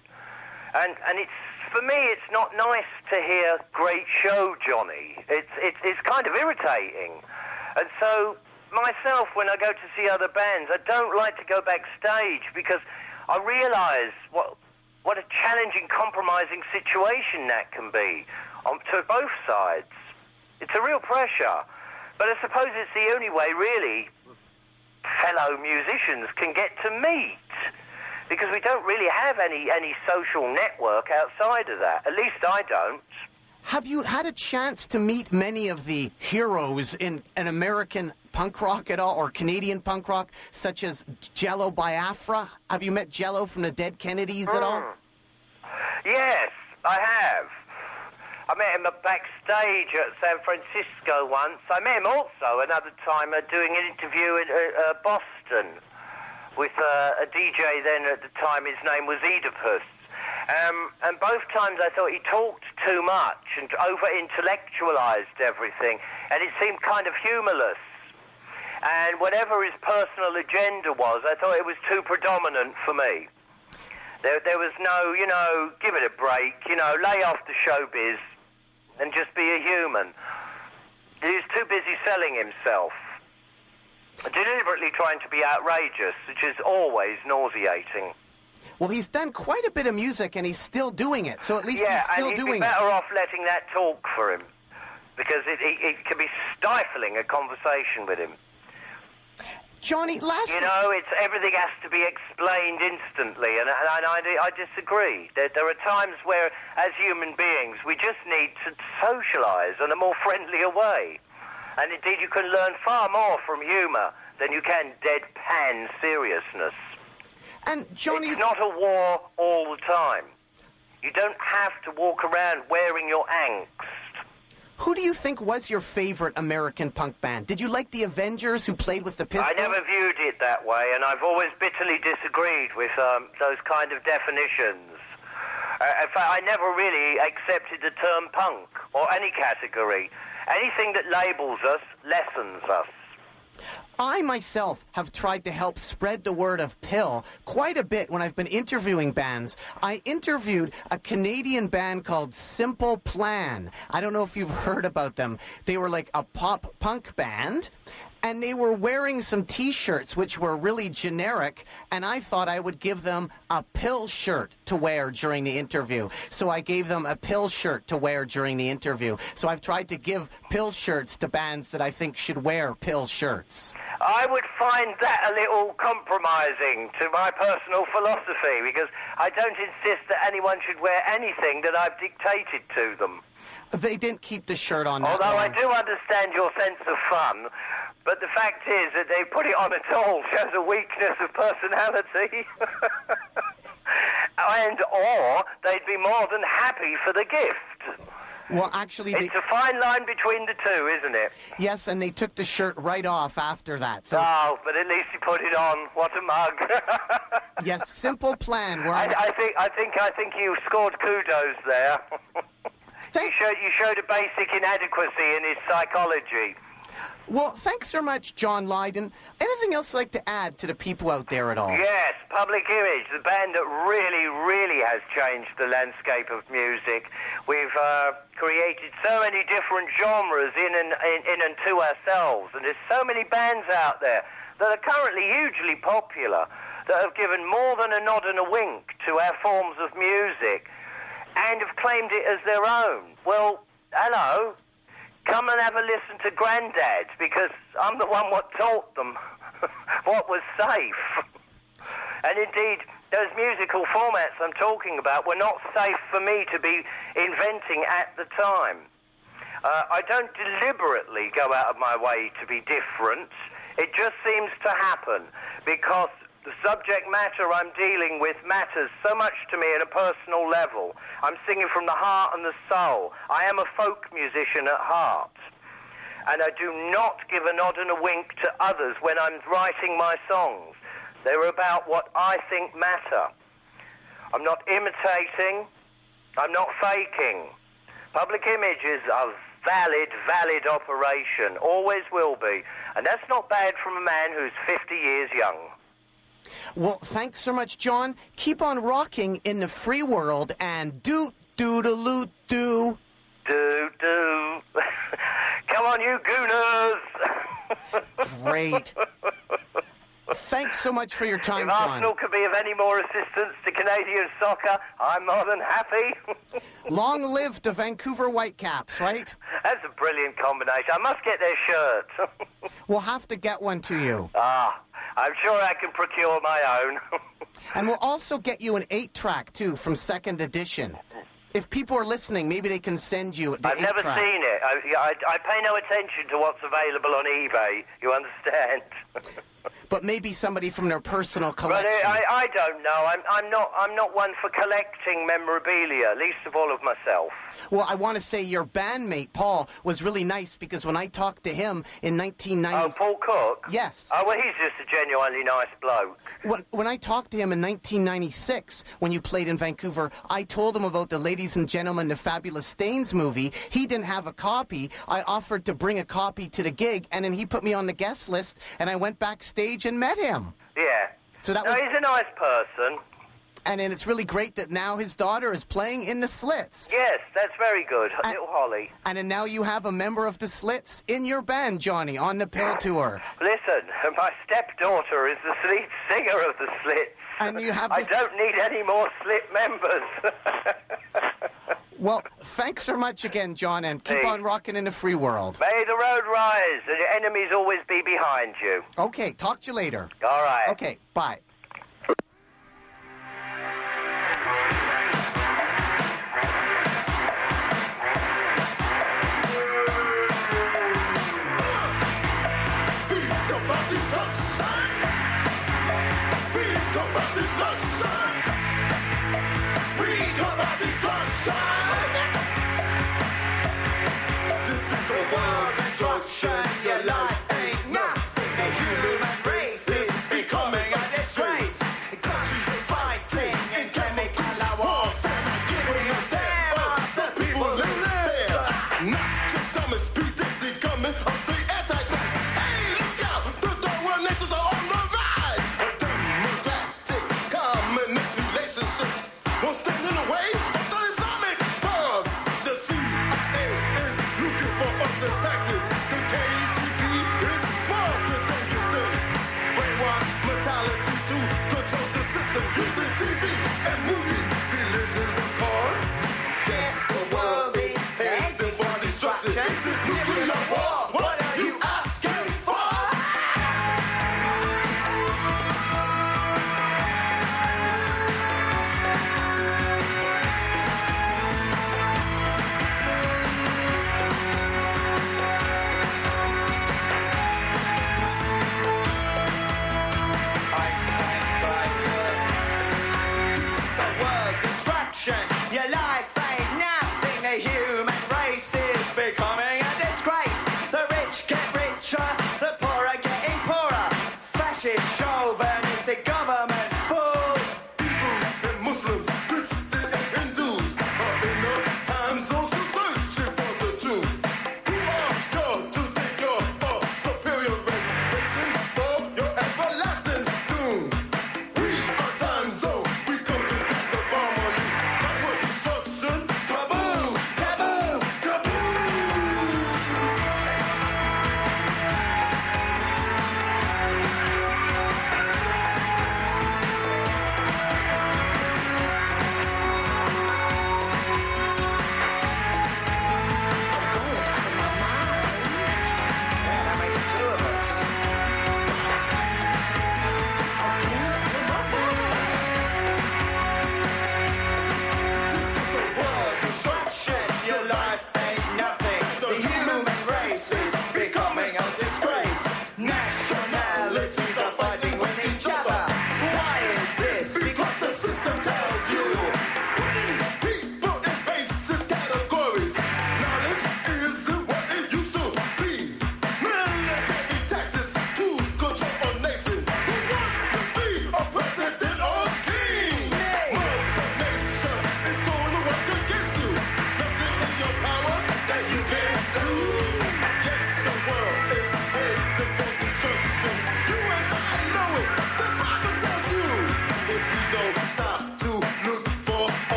and and it's for me, it's not nice to hear "Great show, Johnny." It's it's it's kind of irritating, and so myself, when I go to see other bands, I don't like to go backstage because I realise what what a challenging, compromising situation that can be on to both sides. It's a real pressure, but I suppose it's the only way, really, fellow musicians can get to meet because we don't really have any any social network outside of that. At least I don't. Have you had a chance to meet many of the heroes in an American punk rock at all, or Canadian punk rock, such as Jello Biafra? Have you met Jello from the Dead Kennedys at all? Yes, I have. I met him backstage at San Francisco once. I met him also another time uh, doing an interview in uh, uh, Boston with uh, a DJ then at the time. His name was Oedipus. Um, and both times I thought he talked too much and over intellectualized everything, and it seemed kind of humorless. And whatever his personal agenda was, I thought it was too predominant for me. There, there was no, you know, give it a break, you know, lay off the showbiz and just be a human. He was too busy selling himself, deliberately trying to be outrageous, which is always nauseating. Well, he's done quite a bit of music, and he's still doing it. So at least yeah, he's still and he'd doing be it. better off letting that talk for him, because it, it, it can be stifling a conversation with him. Johnny, last You know, it's everything has to be explained instantly, and, and I, I disagree. There, there are times where, as human beings, we just need to socialise in a more friendlier way. And indeed, you can learn far more from humour than you can deadpan seriousness. And Johnny, it's not a war all the time. You don't have to walk around wearing your angst. Who do you think was your favorite American punk band? Did you like the Avengers who played with the Pistols? I never viewed it that way, and I've always bitterly disagreed with um, those kind of definitions. Uh, in fact, I never really accepted the term punk or any category. Anything that labels us lessens us. I myself have tried to help spread the word of PiL quite a bit when I've been interviewing bands. I interviewed a Canadian band called Simple Plan. I don't know if you've heard about them. They were like a pop punk band. And they were wearing some t shirts which were really generic, and I thought I would give them a PiL shirt to wear during the interview. So I gave them a PiL shirt to wear during the interview. So I've tried to give PiL shirts to bands that I think should wear PiL shirts. I would find that a little compromising to my personal philosophy because I don't insist that anyone should wear anything that I've dictated to them. They didn't keep the shirt on. Although I do understand your sense of fun, but the fact is that they put it on at all shows a weakness of personality. and or they'd be more than happy for the gift. Well, actually, they, It's a fine line between the two, isn't it? yes, and they took the shirt right off after that. So Oh, but at least you put it on. What a mug! yes, simple plan. I, I think I think I think you scored kudos there. You showed you showed a basic inadequacy in his psychology. well, thanks so much, John Lydon. Anything else you'd like to add to the people out there at all? Yes, Public Image, the band that really, really has changed the landscape of music. We've uh, created so many different genres in and, in, in and to ourselves, and there's so many bands out there that are currently hugely popular that have given more than a nod and a wink to our forms of music and have claimed it as their own. Well, hello. Come and have a listen to Grandad because I'm the one what taught them what was safe. And indeed, those musical formats I'm talking about were not safe for me to be inventing at the time. Uh, I don't deliberately go out of my way to be different. It just seems to happen because the subject matter I'm dealing with matters so much to me at a personal level. I'm singing from the heart and the soul. I am a folk musician at heart. And I do not give a nod and a wink to others when I'm writing my songs. They're about what I think matter. I'm not imitating. I'm not faking. Public image is a valid, valid operation. Always will be. And that's not bad from a man who's 50 years young. Well, thanks so much, John. Keep on rocking in the free world and do doodaloo doo. Do, do. Do. Come on, you gooners. Great. Thanks so much for your time, if John. Arsenal can be of any more assistance to Canadian soccer, I'm more than happy. Long live the Vancouver Whitecaps, right? That's a brilliant combination. I must get their shirt. We'll have to get one to you. ah, I'm sure I can procure my own. And we'll also get you an eight track, too, from second edition. If people are listening, maybe they can send you the I've never track. seen it. I, I, I pay no attention to what's available on eBay. You understand? But maybe somebody from their personal But collection. I, I, I don't know. I'm, I'm not. I'm not one for collecting memorabilia, least of all of myself. Well, I want to say your bandmate, Paul, was really nice because when I talked to him in 1990. Oh, Paul Cook. Yes. Oh well, he's just a genuinely nice bloke. When, when I talked to him in 1996, when you played in Vancouver, I told him about the Ladies and Gentlemen, the Fabulous Stains movie. He didn't have a copy. I offered to bring a copy to the gig, and then he put me on the guest list, and I went backstage and met him. Yeah. So that no, was- he's a nice person. And then it's really great that now his daughter is playing in the Slits. Yes, that's very good, little Holly. And then now you have a member of the Slits in your band, Johnny, on the PiL Tour. Listen, my stepdaughter is the lead singer of the Slits. And you have I don't need any more Slit members. Well, thanks so much again, John, and keep Hey. on rocking in the free world. May the road rise and your enemies always be behind you. Okay, talk to you later. All right. Okay, bye.